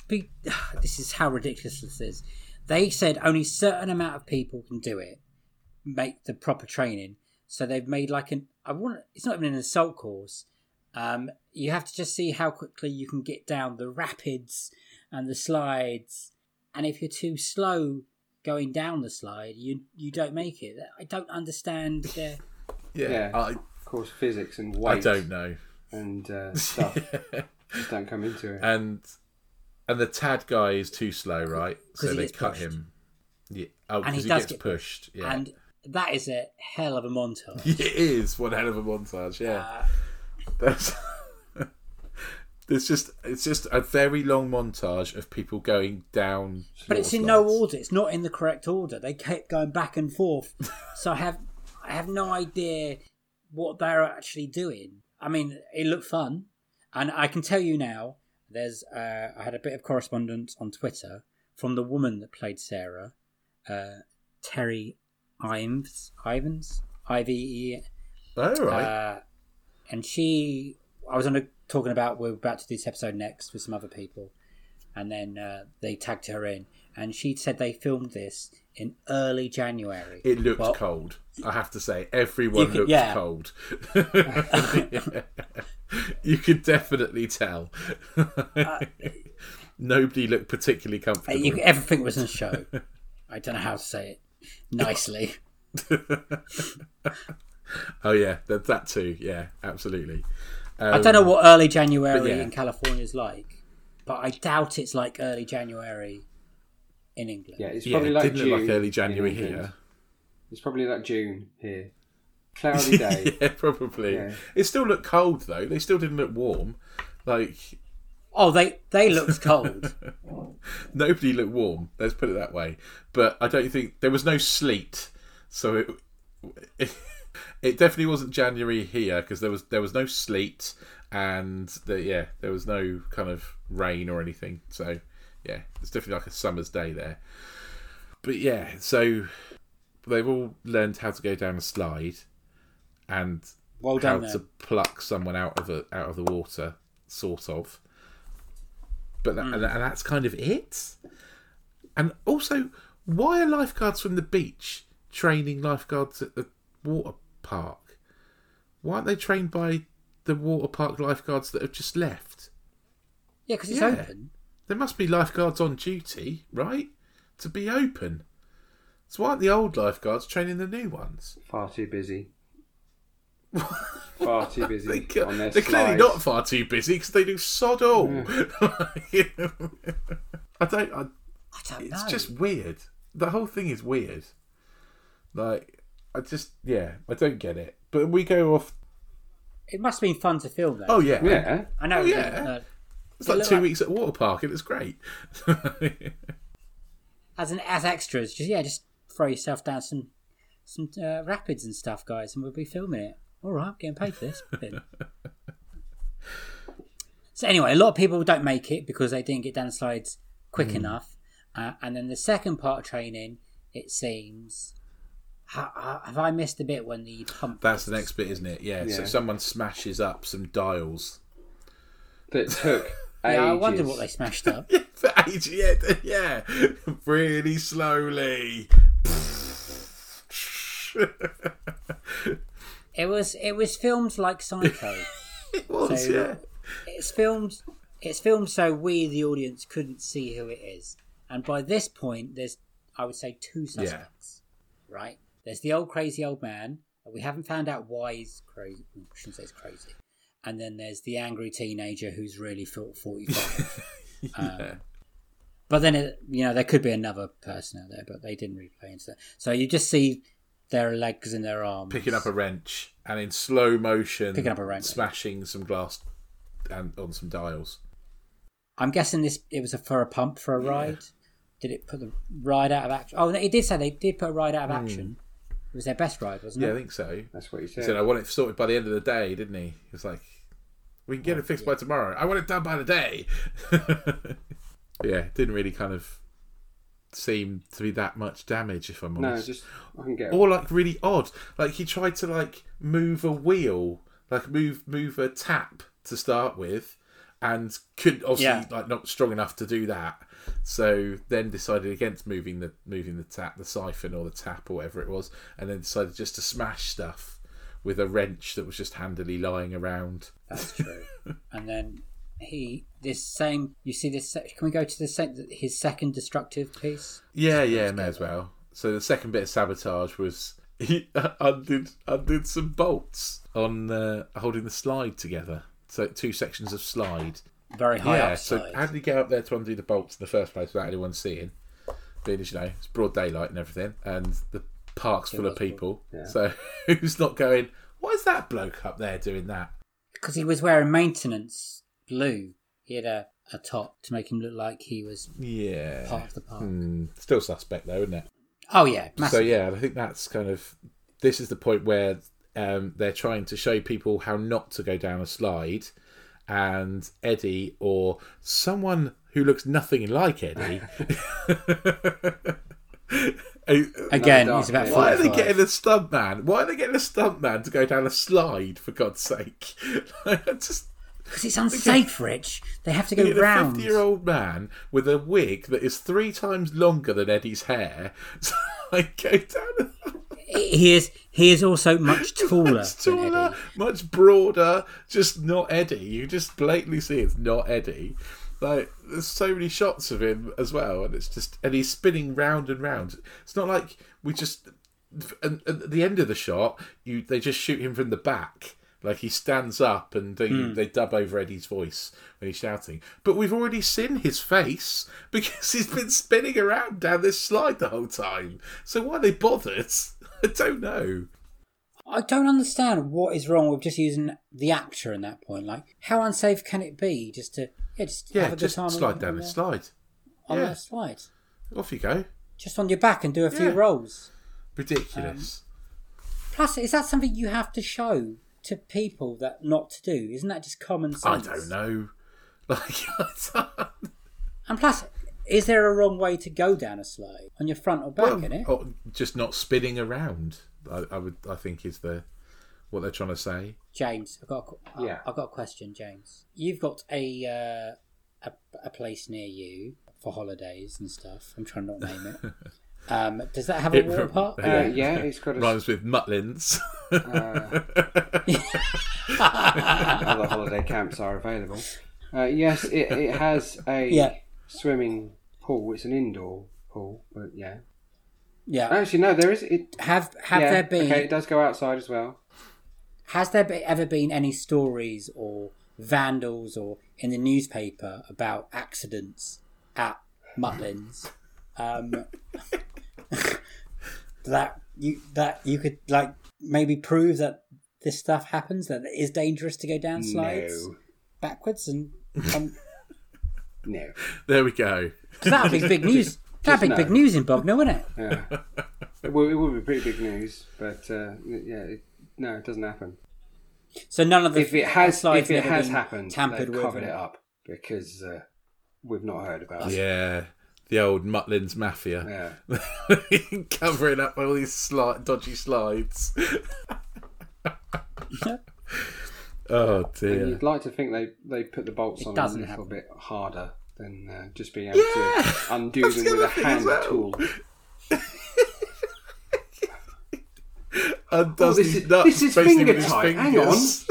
be, <sighs> this is how ridiculous this is. They said only certain amount of people can do it, make the proper training. So they've made like an I want. It's not even an assault course. Um, you have to just see how quickly you can get down the rapids and the slides. And if you're too slow going down the slide, you you don't make it. I don't understand. <laughs> The, Yeah, Yeah. I, Of course, physics and weight. I don't know. and uh, <laughs> stuff just don't come into it. and and the Tad guy is too slow, right? So they cut pushed. him. Yeah. Oh, And because he he, does gets get pushed. Yeah. And that is a hell of a montage. <laughs> it is one hell of a montage. Yeah. Uh, That's. <laughs> There's just it's just a very long montage of people going down. but it's in no order. It's not in the correct order. They kept going back and forth. <laughs> so I have I have no idea what they're actually doing. I mean, it looked fun, and I can tell you now. There's uh, I had a bit of correspondence on Twitter from the woman that played Sarah, uh, Terri Ivens, Ivens, I V E Oh right. Uh, and she, I was on a, talking about we're about to do this episode next with some other people, and then uh, they tagged her in, and she said they filmed this in early January. It looked Well- cold. I have to say, everyone could- looked yeah. cold. <laughs> <laughs> <laughs> <laughs> you could definitely tell. <laughs> Nobody looked particularly Uh, comfortable. you, everything was in a show. I don't know how to say it nicely. <laughs> oh yeah, that, that too. Yeah, absolutely. I don't know what early January yeah. in California is like, but I doubt it's like early January in England. yeah, it's Yeah, probably it like didn't June look like early January here. It's probably like June here. Cloudy <laughs> day. yeah, probably. Yeah. It still looked cold though. They still didn't look warm. Like Oh, they they looked <laughs> cold. nobody looked warm. Let's put it that way. But I don't think there was no sleet, so it it, <laughs> it definitely wasn't January here because there was there was no sleet and the, yeah there was no kind of rain or anything. So yeah, it's definitely like a summer's day there. But yeah, so they've all learned how to go down a slide and Well how there. to pluck someone out of a, out of the water, sort of. But that, and, and that's kind of it. And also, why are lifeguards from the beach training lifeguards at the water park? Why aren't they trained by the water park lifeguards that have just left? Yeah, because it's Yeah. open. There must be lifeguards on duty, right? To be open. So why aren't the old lifeguards training the new ones? Far too busy. <laughs> Far too busy they, on their They're clearly slides. not far too busy because they do sod all. <laughs> I don't. I, I don't it's know. just weird. The whole thing is weird. Like, I just yeah, I don't get it. But we go off. It must have been fun to film though. Oh yeah, Yeah. I know. oh, yeah. uh, It's like two like- weeks at water park and it's great. <laughs> as an as extras, just yeah, just throw yourself down some some uh, rapids and stuff, guys, and we'll be filming it. All right, I'm getting paid for this. So anyway, a lot of people don't make it because they didn't get down the slides quick enough, uh, and then the second part of training, it seems. Ha, ha- have I missed a bit when the pump? That's the next bit, isn't it? Yeah. So someone smashes up some dials. That took <laughs> Yeah, I wonder what they smashed up. <laughs> Yeah, for ages. Yeah, <laughs> yeah. Really slowly. It was it was filmed like Psycho. <laughs> it was, So- yeah. it's filmed it's filmed so we the audience couldn't see who it is and by this point there's i would say two suspects right there's the old crazy old man we haven't found out why he's crazy i shouldn't say he's crazy and then there's the angry teenager who's really fo- 45 <laughs> um, yeah. but then it, you know there could be another person out there but they didn't really play into that so you just see their legs and their arms Picking up a wrench and in slow motion, Picking up a wrench. smashing some glass and on some dials. I'm guessing this it was a, for a pump for a ride. Did it put the ride out of action? Oh, it did say they did put a ride out of hmm. action. It was their best ride, wasn't it? Yeah, I think so. That's what he said. He said. said, I want it sorted by the end of the day, didn't he? He was like, we can get it fixed by tomorrow. I want it done by the day. <laughs> yeah, didn't really kind of seem to be that much damage, if I'm no, honest. just I can get. or like really odd. Like he tried to like move a wheel, like move move a tap to start with, and couldn't obviously Yeah. like not strong enough to do that. So then decided against moving the moving the tap, the siphon or the tap or whatever it was, and then decided just to smash stuff with a wrench that was just handily lying around. That's true. <laughs> and then he this same you see this can we go to the sec- his second destructive piece? Yeah, yeah, may as well. So the second bit of sabotage was he <laughs> undid undid some bolts on uh, holding the slide together. So two sections of slide. Very high yeah. So how did he get up there to undo the bolts in the first place without anyone seeing? Being as you know, it's broad daylight and everything, and the park's full of people. yeah. So <laughs> who's not going? What is that bloke up there doing that? because he was wearing maintenance blue. He had a, a top to make him look like he was Yeah. part of the park. Hmm, still suspect though, isn't it? Oh yeah, So yeah, I think that's kind of this is the point where um, they're trying to show people how not to go down a slide, and Eddie or someone who looks nothing like Eddie. <laughs> <laughs> Again, he's about dark Why are they getting a stunt man? Why are they getting a stunt man to go down a slide? For God's sake! <laughs> I just Because it's unsafe, Rich. They have to go at A fifty-year-old man with a wig that is three times longer than Eddie's hair. <laughs> So I go down. He is. He is also much taller <laughs> much taller, much broader, just not Eddie. You just blatantly see it's not Eddie. Like there's so many shots of him as well, and it's just and he's spinning round and round. It's not like we just and, and at the end of the shot, you they just shoot him from the back. Like he stands up and they, Hmm. they dub over Eddie's voice when he's shouting. But we've already seen his face <laughs> because he's been spinning around down this slide the whole time. So why are they bothered? <laughs> I don't know. I don't understand what is wrong with just using the actor in that point. Like, how unsafe can it be just to yeah, just Yeah, have a good just time slide down the slide. on Yeah. that slide, Off you go. just on your back and do a few Yeah. rolls. Ridiculous. Plus, is that something you have to show to people that not to do? Isn't that just common sense? I don't know. <laughs> Like, I don't- And plus, is there a wrong way to go down a slide on your front or back well, in it? oh, just not spinning around. I, I would. I think is the what they're trying to say. James, I've got a, Yeah. I've got a question, James. You've got a, uh, a a place near you for holidays and stuff. I'm trying not to name it. <laughs> Um, does that have a It- water park? Uh, yeah, it's got a, Rhymes with Mutlins. other holiday camps are available. Uh, yes, it, it has a Yeah. swimming pool. It's an indoor pool, but yeah. Yeah. Actually, no, there is. It Have have yeah, there been Okay, it does go outside as well. has there be, ever been any stories or vandals or in the newspaper about accidents at Mutlins? Um, <laughs> that you that you could like maybe prove that this stuff happens that it is dangerous to go down slides No, backwards and um, <laughs> no. there we go that'd be big <laughs> news. That'd be no. big news in Bognor, wouldn't it? Yeah. it, would, it would be pretty big news, but uh, yeah, it, no, it doesn't happen. So none of the If it has, slides if it has happened, tampered they've with. covered and- it up because uh, we've not heard about it. Yeah, the old Mutlins mafia Yeah. <laughs> covering up all these sli- dodgy slides. <laughs> oh And dear. you'd like to think they, they put the bolts It on a little happen. bit harder than uh, just being able Yeah, to <laughs> undo them with a other thing as hand well. tool. Undoes this these is- this is finger with his tight. Hang on. It's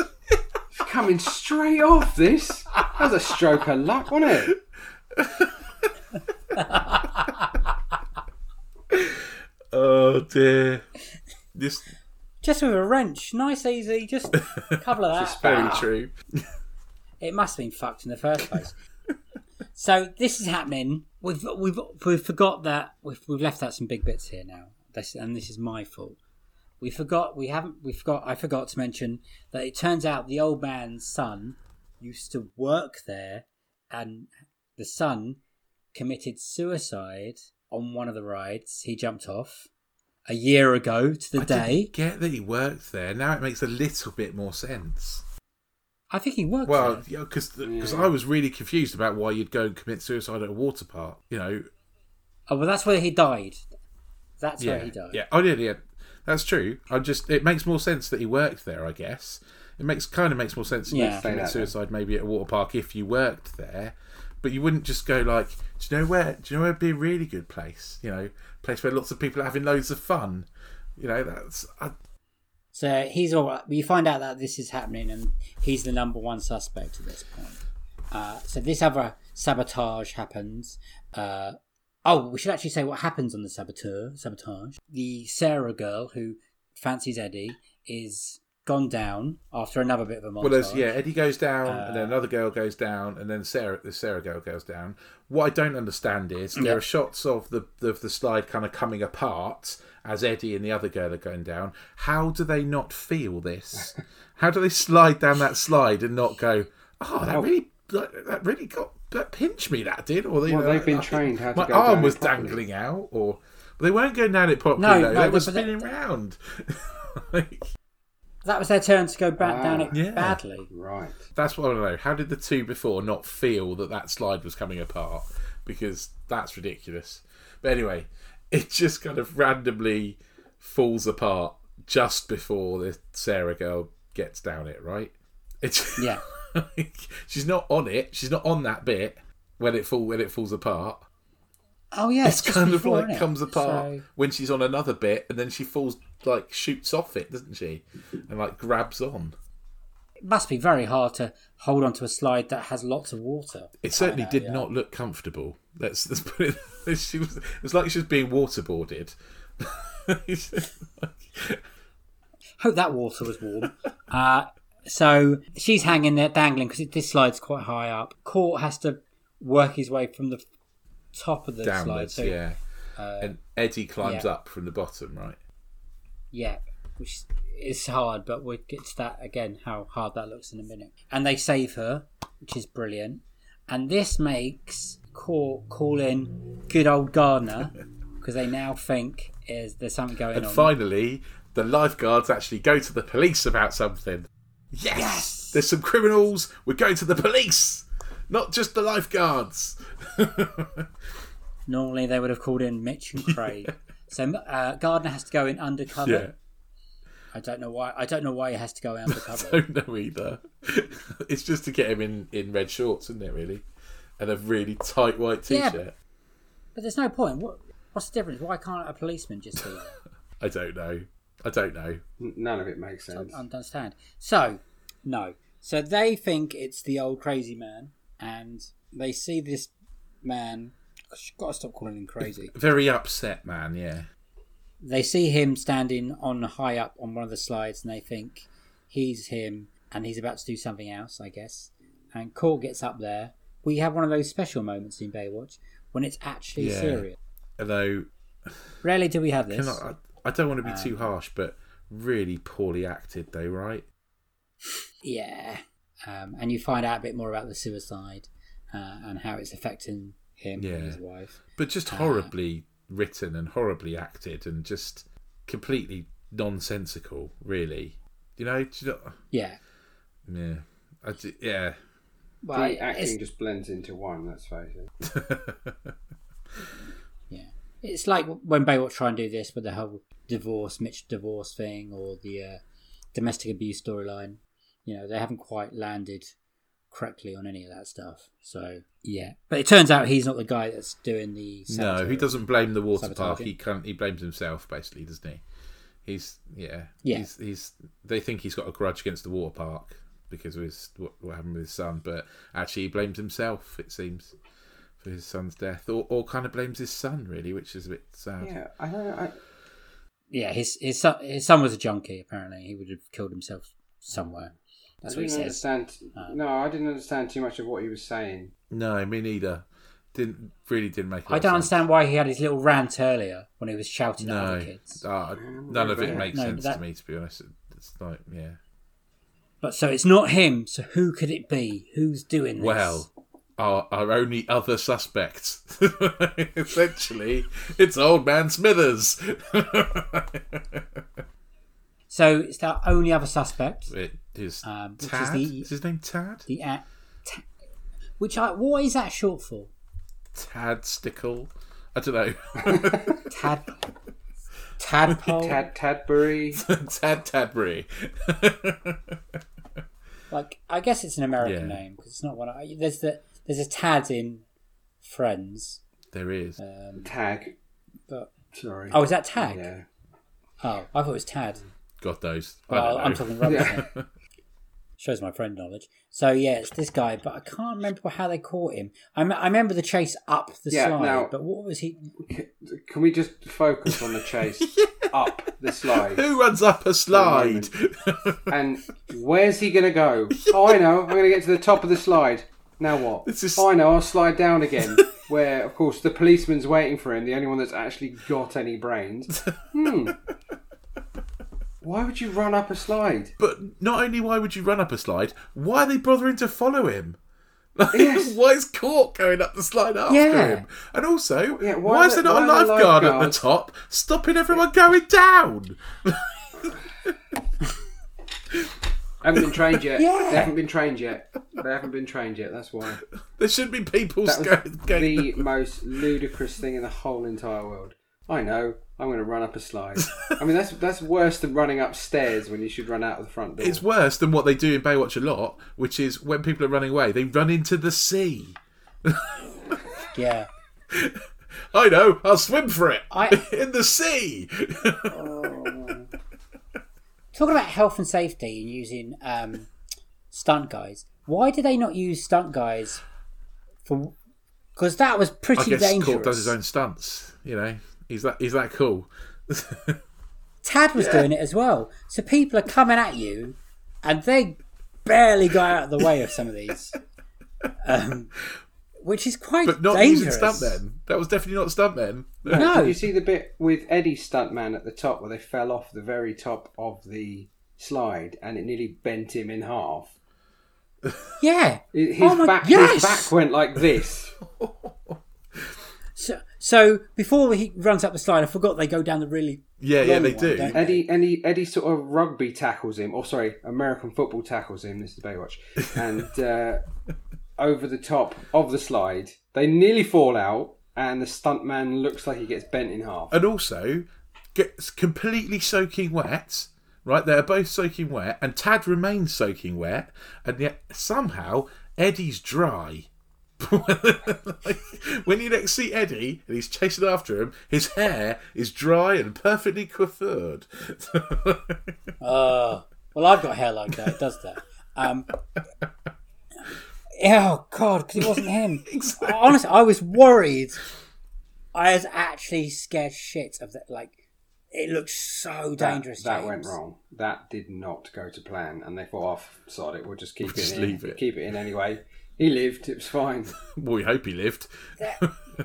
coming straight off this. That was a stroke of luck, wasn't it? <laughs> Oh dear. This Just with a wrench, nice, easy, just a couple of that. Just very Ah. true. It must have been fucked in the first place. so this is happening. We've we've we've forgot that we've we've left out some big bits here now. This and this is my fault. We forgot we haven't we forgot I forgot to mention that it turns out the old man's son used to work there and the son committed suicide on one of the rides. He jumped off a year ago to the I day. didn't get that he worked there. Now it makes a little bit more sense. I think he worked Well, there. yeah, because Yeah. I was really confused about why you'd go and commit suicide at a water park. You know, Oh well that's where he died. That's yeah, where he died. yeah. Oh, yeah, yeah. That's true. I just it makes more sense that he worked there. I guess it makes kind of makes more sense to Yeah. Say commit that then. suicide maybe at a water park if you worked there. But you wouldn't just go like, do you know where? Do you know where would be a really good place? You know, place where lots of people are having loads of fun. You know, that's I, So he's all right. You find out that this is happening, and he's the number one suspect at this point. Uh, so this other sabotage happens. Uh, oh, we should actually say what happens on the saboteur sabotage. The Sarah girl who fancies Eddie is gone down after another bit of a montage. Well, there's yeah, Eddie goes down, and Uh, then another girl goes down, and then Sarah, the Sarah girl goes down. What I don't understand is there Yeah. are shots of the of the slide kind of coming apart as Eddie and the other girl are going down. How do they not feel this? <laughs> How do they slide down that slide and not go? Oh, that really that, that really got that pinched me. That did, or you Well, know, they've been like, trained how to my go arm down was properly. dangling out, or they weren't going down it properly. No, though. no, they were but they- spinning round. <laughs> Like, that was their turn to go back Ah, down it yeah. badly. Right. That's what I want to know. How did the two before not feel that that slide was coming apart? Because that's ridiculous. But anyway, <laughs> it just kind of randomly falls apart just before the Sarah girl gets down it, right? It's Yeah. <laughs> she's not on it. She's not on that bit when it fall when it falls apart. Oh yeah, It's just kind of like innit? comes apart So- when she's on another bit, and then she falls like shoots off it, doesn't she? And like grabs on. it must be very hard to hold onto a slide that has lots of water. It certainly know, did yeah. not look comfortable. Let's, let's put it. <laughs> She was. It was like she was being waterboarded. <laughs> Hope that water was warm. uh, so she's hanging there, dangling because this slide's quite high up. Cort has to work his way from the top of the slide. Downwards, So yeah. Uh, and Eddie climbs yeah. up from the bottom, right? yeah, which is hard, but we'll get to that again. How hard that looks in a minute. And they save her, which is brilliant. And this makes Cort call in good old Garner because <laughs> they now think is there's something going And on. And finally, the lifeguards actually go to the police about something. Yes! Yes! There's some criminals. We're going to the police, not just the lifeguards. <laughs> Normally they would have called in Mitch and Craig. <laughs> So uh, Garner has to go in undercover. yeah. I don't know why. I don't know why he has to go <laughs> undercover. I don't know either. it's just to get him in, in red shorts, isn't it, really? And a really tight white t Yeah. shirt. but there's no point. What, what's the difference? Why can't a policeman just do that? I don't know. I don't know. None of it makes sense. I don't understand. So, no. So they think it's the old crazy man, and they see this man. I got to stop calling him crazy. Very upset, man, yeah. They see him standing on high up on one of the slides, and they think he's him, and he's about to do something else, I guess. And Cort gets up there. We have one of those special moments in Baywatch when it's actually Yeah. serious. Although, Rarely do we have this. I, I don't want to be Um, too harsh, but really poorly acted, though, right? Yeah. Um, and you find out a bit more about the suicide uh, and how it's affecting him Yeah. and his wife. But just Uh, horribly written and horribly acted and just completely nonsensical, really. You know, do you know Yeah. yeah. I ju- yeah. Well, the it's- acting just blends into one. Let's face it. <laughs> yeah. It's like when Baywatch try and do this with the whole divorce, Mitch divorce thing, or the uh, domestic abuse storyline. You know, they haven't quite landed correctly on any of that stuff. So yeah, but it turns out he's not the guy that's doing the. No, he doesn't blame the water park. He can He blames himself, basically, doesn't he? He's yeah. Yeah. He's, he's they think he's got a grudge against the water park because of his what, what happened with his son, but actually he blames himself. It seems for his son's death, or or kind of blames his son really, which is a bit sad. Yeah, I don't. I, Yeah, his his son, his son was a junkie. Apparently, he would have killed himself somewhere. That's I what he didn't says. understand. Uh, no, I didn't understand too much of what he was saying. No, me neither. Didn't really didn't make. a lot I don't sense. understand why he had his little rant earlier when he was shouting at No, other kids. uh, none of it makes No, sense that- to me. To be honest, It's like yeah. But so it's not him. So who could it be? Who's doing this? Well, our our only other suspect, <laughs> essentially, it's Old Man Smithers. <laughs> so it's our only other suspect. it is Um, which is Tad. the- Is his name Tad? The a- ta- which I what is that short for? Tad Stickle. I don't know. <laughs> Tad tadpole. <laughs> Tad Tadbury. <laughs> Tad Tadbury. Like I guess it's an American Yeah. name because it's not one. I, there's the there's a Tad in Friends. there is. Um, Tag. but Sorry. oh, is that Tag? Yeah. Oh, I thought it was Tad. Got those. Well, I'm talking rubbish. now. Shows my friend knowledge. So yeah, it's this guy, but I can't remember how they caught him. I, remember the chase up the Yeah, slide, now- but what was he? Can we just focus on the chase <laughs> up the slide? Who runs up a slide? <laughs> And where's he going to go? Oh, I know. I'm going to get to the top of the slide. Now what? This is- Oh, I know. I'll slide down again. <laughs> Where, of course, the policeman's waiting for him. The only one that's actually got any brains. Hmm. Why would you run up a slide? but not only why would you run up a slide, why are they bothering to follow him? <laughs> Like, Yes. why is Cort going up the slide after Yeah. him? And also, Yeah, why, why is there not a why lifeguard at the top stopping everyone going down? <laughs> Haven't been trained yet. Yeah. They haven't been trained yet. They haven't been trained yet. That's why. There should be people That was <laughs> going. going the most ludicrous thing in the whole entire world. I know. I'm going to run up a slide. <laughs> I mean, that's that's worse than running upstairs when you should run out of the front door. It's worse than what they do in Baywatch a lot, which is when people are running away, they run into the sea. <laughs> Yeah, <laughs> I know, I'll swim for it I- in the sea. talking about health and safety and using um, stunt guys. Why do they not use stunt guys for? Because that was I pretty guess dangerous. Cort does his own stunts. You know, he's that he's that cool. Tad was doing it as well. So people are coming at you, and they barely got out of the way of some of these, um, which is quite But not dangerous. using stuntmen. That was definitely not stuntmen. No. Did you see the bit with Eddie stuntman at the top where they fell off the very top of the slide and it nearly bent him in half? Yeah. His Oh my- back, yes! his back went like this. So, so before he runs up the slide, I forgot they go down the really Yeah, yeah, they one, do. don't they? Eddie, Eddie, Eddie sort of rugby tackles him, or sorry, American football tackles him. This is Baywatch, <laughs> and uh, over the top of the slide, they nearly fall out, and the stuntman looks like he gets bent in half. And also gets completely soaking wet. Right, they're both soaking wet, and Tad remains soaking wet, and yet somehow Eddie's dry. <laughs> like, when you next see Eddie and he's chasing after him, his hair is dry and perfectly coiffured. <laughs> Uh, well, I've got hair like that. It does that. Um, oh God, because it wasn't him. <laughs> Honestly, I was worried. I was actually scared shit of that. Like, it looked so dangerous. that James. went wrong. That did not go to plan, and they thought, "Off, sod it. We'll just keep We'll it just in. leave it." Keep it in anyway." He lived. It was fine. <laughs> well, we hope he lived. <laughs>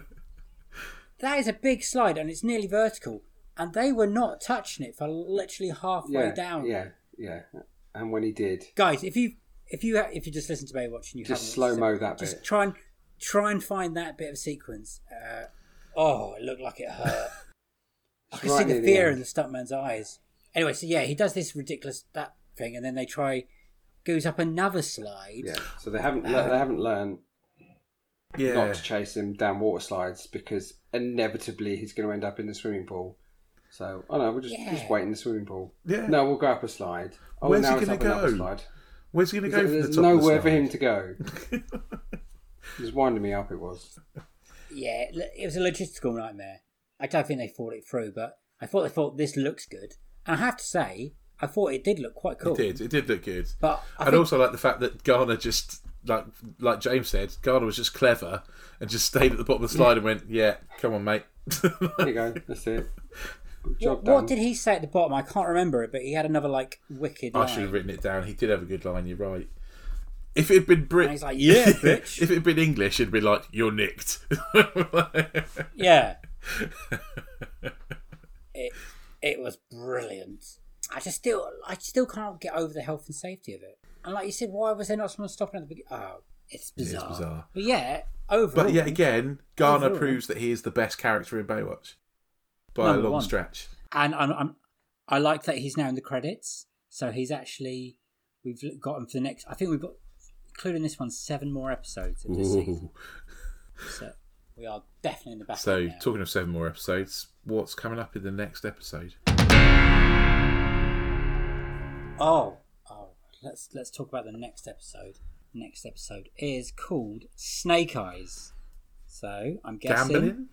That is a big slide, and it's nearly vertical. And they were not touching it for literally halfway Yeah, down. yeah, yeah. And when he did, Guys, if you if you if you just listen to Baywatch and you Just slow-mo watched it, that just bit. try and try and find that bit of sequence. Uh, oh, it looked like it hurt. <laughs> I could see right the the fear end. in the stuntman's eyes. Anyway, so yeah, he does this ridiculous that thing, and then they try goes up another slide. yeah. So they haven't le- they um, haven't learned Yeah. not to chase him down water slides because inevitably he's going to end up in the swimming pool. So, oh no, we'll just Yeah. just wait in the swimming pool. Yeah. No, we'll go up a slide. Oh, Where's now he it's gonna up another go? slide. Where's he going to go from There's the top nowhere of the for him to go. Just winding me up, it was. Yeah, it was a logistical nightmare. I don't think they thought it through, but I thought they thought this looks good. And I have to say, I thought it did look quite cool. It did. It did look good. But I and think- also like the fact that Garner just like like James said, Garner was just clever and just stayed at the bottom of the slide and went, "Yeah, come on, mate." <laughs> There you go. That's it. Good job What, done. what did he say at the bottom? I can't remember it, but he had another like wicked I line. should have written it down. He did have a good line. You're right. If it had been Brit, And he's like, "Yeah, <laughs> bitch." if it had been English, it'd be like, "You're nicked." Yeah. <laughs> it it was brilliant. I just still I still can't get over the health and safety of it. And like you said, why was there not someone stopping at the beginning? Oh, it's bizarre. bizarre. But yeah, overall. but yet again, Garner Overall. proves that he is the best character in Baywatch by a long one. stretch. and I'm, I'm I like that he's now in the credits. So he's actually we've got him for the next. I think we've got including this one seven more episodes of this season. So we are definitely in the back. So, talking of seven more episodes, what's coming up in the next episode? Oh, oh, let's let's talk about the next episode. Next episode is called Snake Eyes. So I'm guessing, Gambling,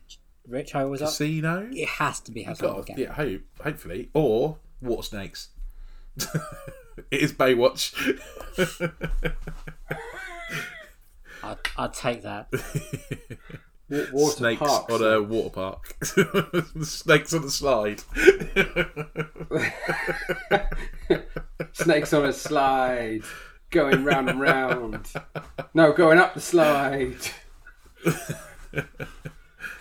Rich, how was up? casino. It has to be House Got- yeah, hope, hopefully, or water snakes. <laughs> it is Baywatch. I'd, I'd take that. <laughs> Wa- Water Snakes parks. on a water park. <laughs> Snakes on a slide. <laughs> Snakes on a slide. Going round and round. No, going up the slide.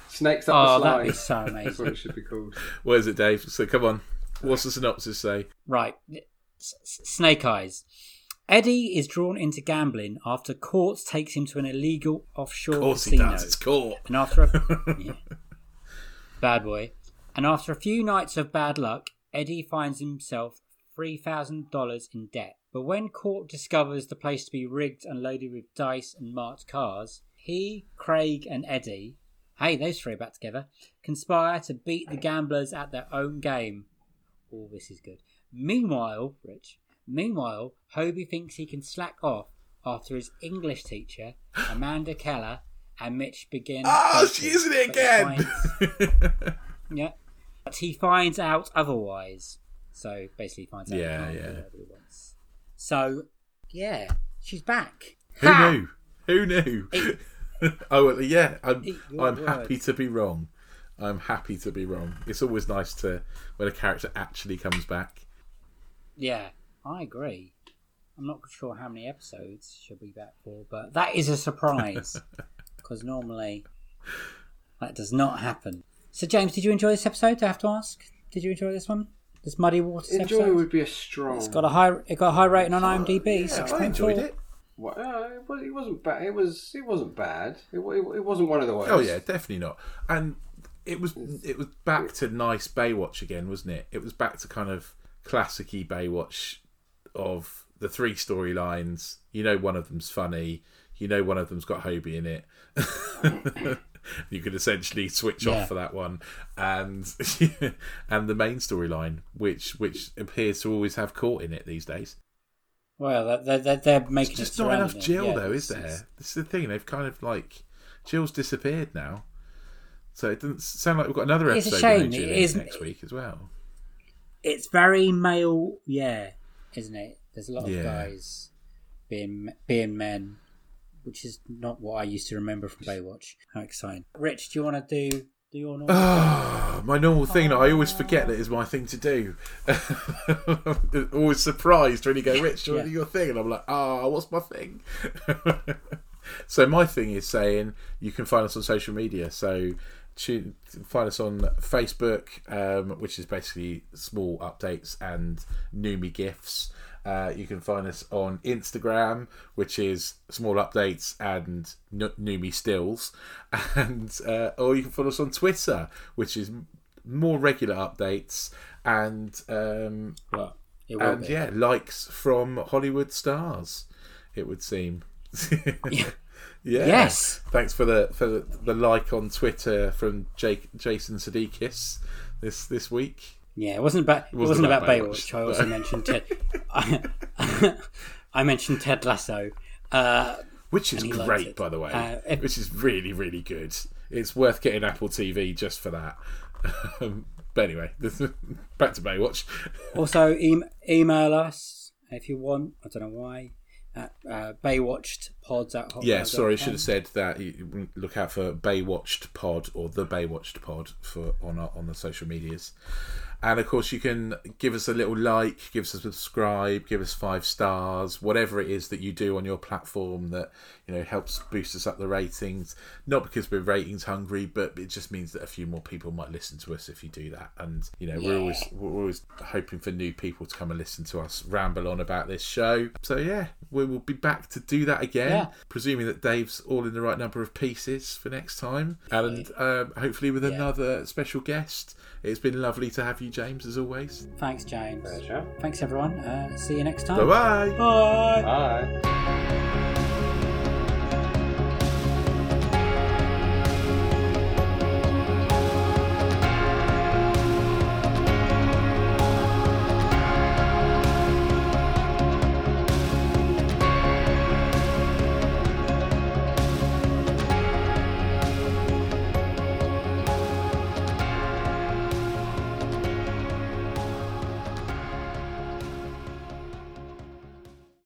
Snakes up Oh, the that'd be slide. so That's what amazing. it should be called. What is it, Dave? So come on. What's the synopsis say? Right. S- S- Snake Eyes. Eddie is drawn into gambling after Courts takes him to an illegal offshore Of course he casino. does. It's caught. And after a <laughs> yeah. bad boy, and after a few nights of bad luck, Eddie finds himself three thousand dollars in debt. But when Cort discovers the place to be rigged and loaded with dice and marked cars, he, Craig, and Eddie, hey, those three are back together, conspire to beat the gamblers at their own game. Oh, this is good. Meanwhile, Rich. Meanwhile, Hobie thinks he can slack off after his English teacher, Amanda Keller, and Mitch begin. Ah, oh, dating, she's using it again. finds- <laughs> yeah, but he finds out otherwise. So basically, he finds out. Yeah, he yeah. he wants. So yeah, she's back. Who Ha! knew? Who knew? Eat. <laughs> oh, well, yeah. I'm, I'm happy to be wrong. I'm happy to be wrong. It's always nice to when a character actually comes back. Yeah, I agree. I'm not sure how many episodes she'll be back for, but that is a surprise <laughs> because normally that does not happen. So, James, did you enjoy this episode? I have to ask? Did you enjoy this one? This Muddy Waters Enjoy episode? would be a strong. It's got a high. It got a high rating on IMDb. Yeah, six I point four. enjoyed it. Well, uh, it wasn't bad. It was. It wasn't bad. It, wa- it, wasn't one of the worst. Oh yeah, definitely not. And it was it was back to nice Baywatch again, wasn't it? It was back to kind of classicy Baywatch of the three storylines. You know, one of them's funny. You know, one of them's got Hobie in it. <laughs> you could essentially switch Yeah. off for that one, and <laughs> and the main storyline, which which appears to always have Cort in it these days. Well, they're, they're, they're making There's just not enough Jill. Yeah, though, is it's- it's- there? This is the thing. They've kind of like Jill's disappeared now, so it doesn't sound like we've got another It's a episode shame, with no Jill it is- next week as well. It's very male, yeah, isn't it? There's a lot Yeah. of guys being being men, which is not what I used to remember from Baywatch. How exciting! Rich, do you want to do do your normal? Ah, my normal thing that I always forget that is my thing to do. <laughs> always surprised when you go, Rich, do you want to do your thing? And I'm like, ah, what's my thing? <laughs> so my thing is saying you can find us on social media. So tune, find us on Facebook, um, which is basically small updates and Numi gifts. Uh, you can find us on Instagram, which is small updates and N- stills, <laughs> and uh, or you can follow us on Twitter, which is m- more regular updates and um, well, and be. yeah, likes from Hollywood stars. It would seem. <laughs> yeah. Yes. Thanks for the for the, the like on Twitter from Jake Jason Sudeikis this this week. Yeah, it wasn't about it wasn't wasn't, about about Baywatch, Baywatch. I also no. mentioned Ted. I, <laughs> I mentioned Ted Lasso. Uh, Which is And he liked great, by the way. Uh, if- which is really, really good. It's worth getting Apple TV just for that. <laughs> Um, but anyway, <laughs> back to Baywatch. also, e- email us if you want. I don't know why. At uh, Baywatched Pods at hotmail Yeah, sorry, I should have said that. You look out for Baywatched Pod or the Baywatched Pod for on our, on the social medias. And of course, you can give us a little like, give us a subscribe, give us five stars, whatever it is that you do on your platform that you know helps boost us up the ratings. Not because we're ratings hungry, but it just means that a few more people might listen to us if you do that. And you know, we're always we're always hoping for new people to come and listen to us ramble on about this show. So yeah, we will be back to do that again, Yeah. presuming that Dave's all in the right number of pieces for next time, and um, hopefully with another special guest. It's been lovely to have you, James, as always. Thanks, James. Pleasure. Thanks, everyone. Uh, see you next time. Bye bye. Bye. Bye.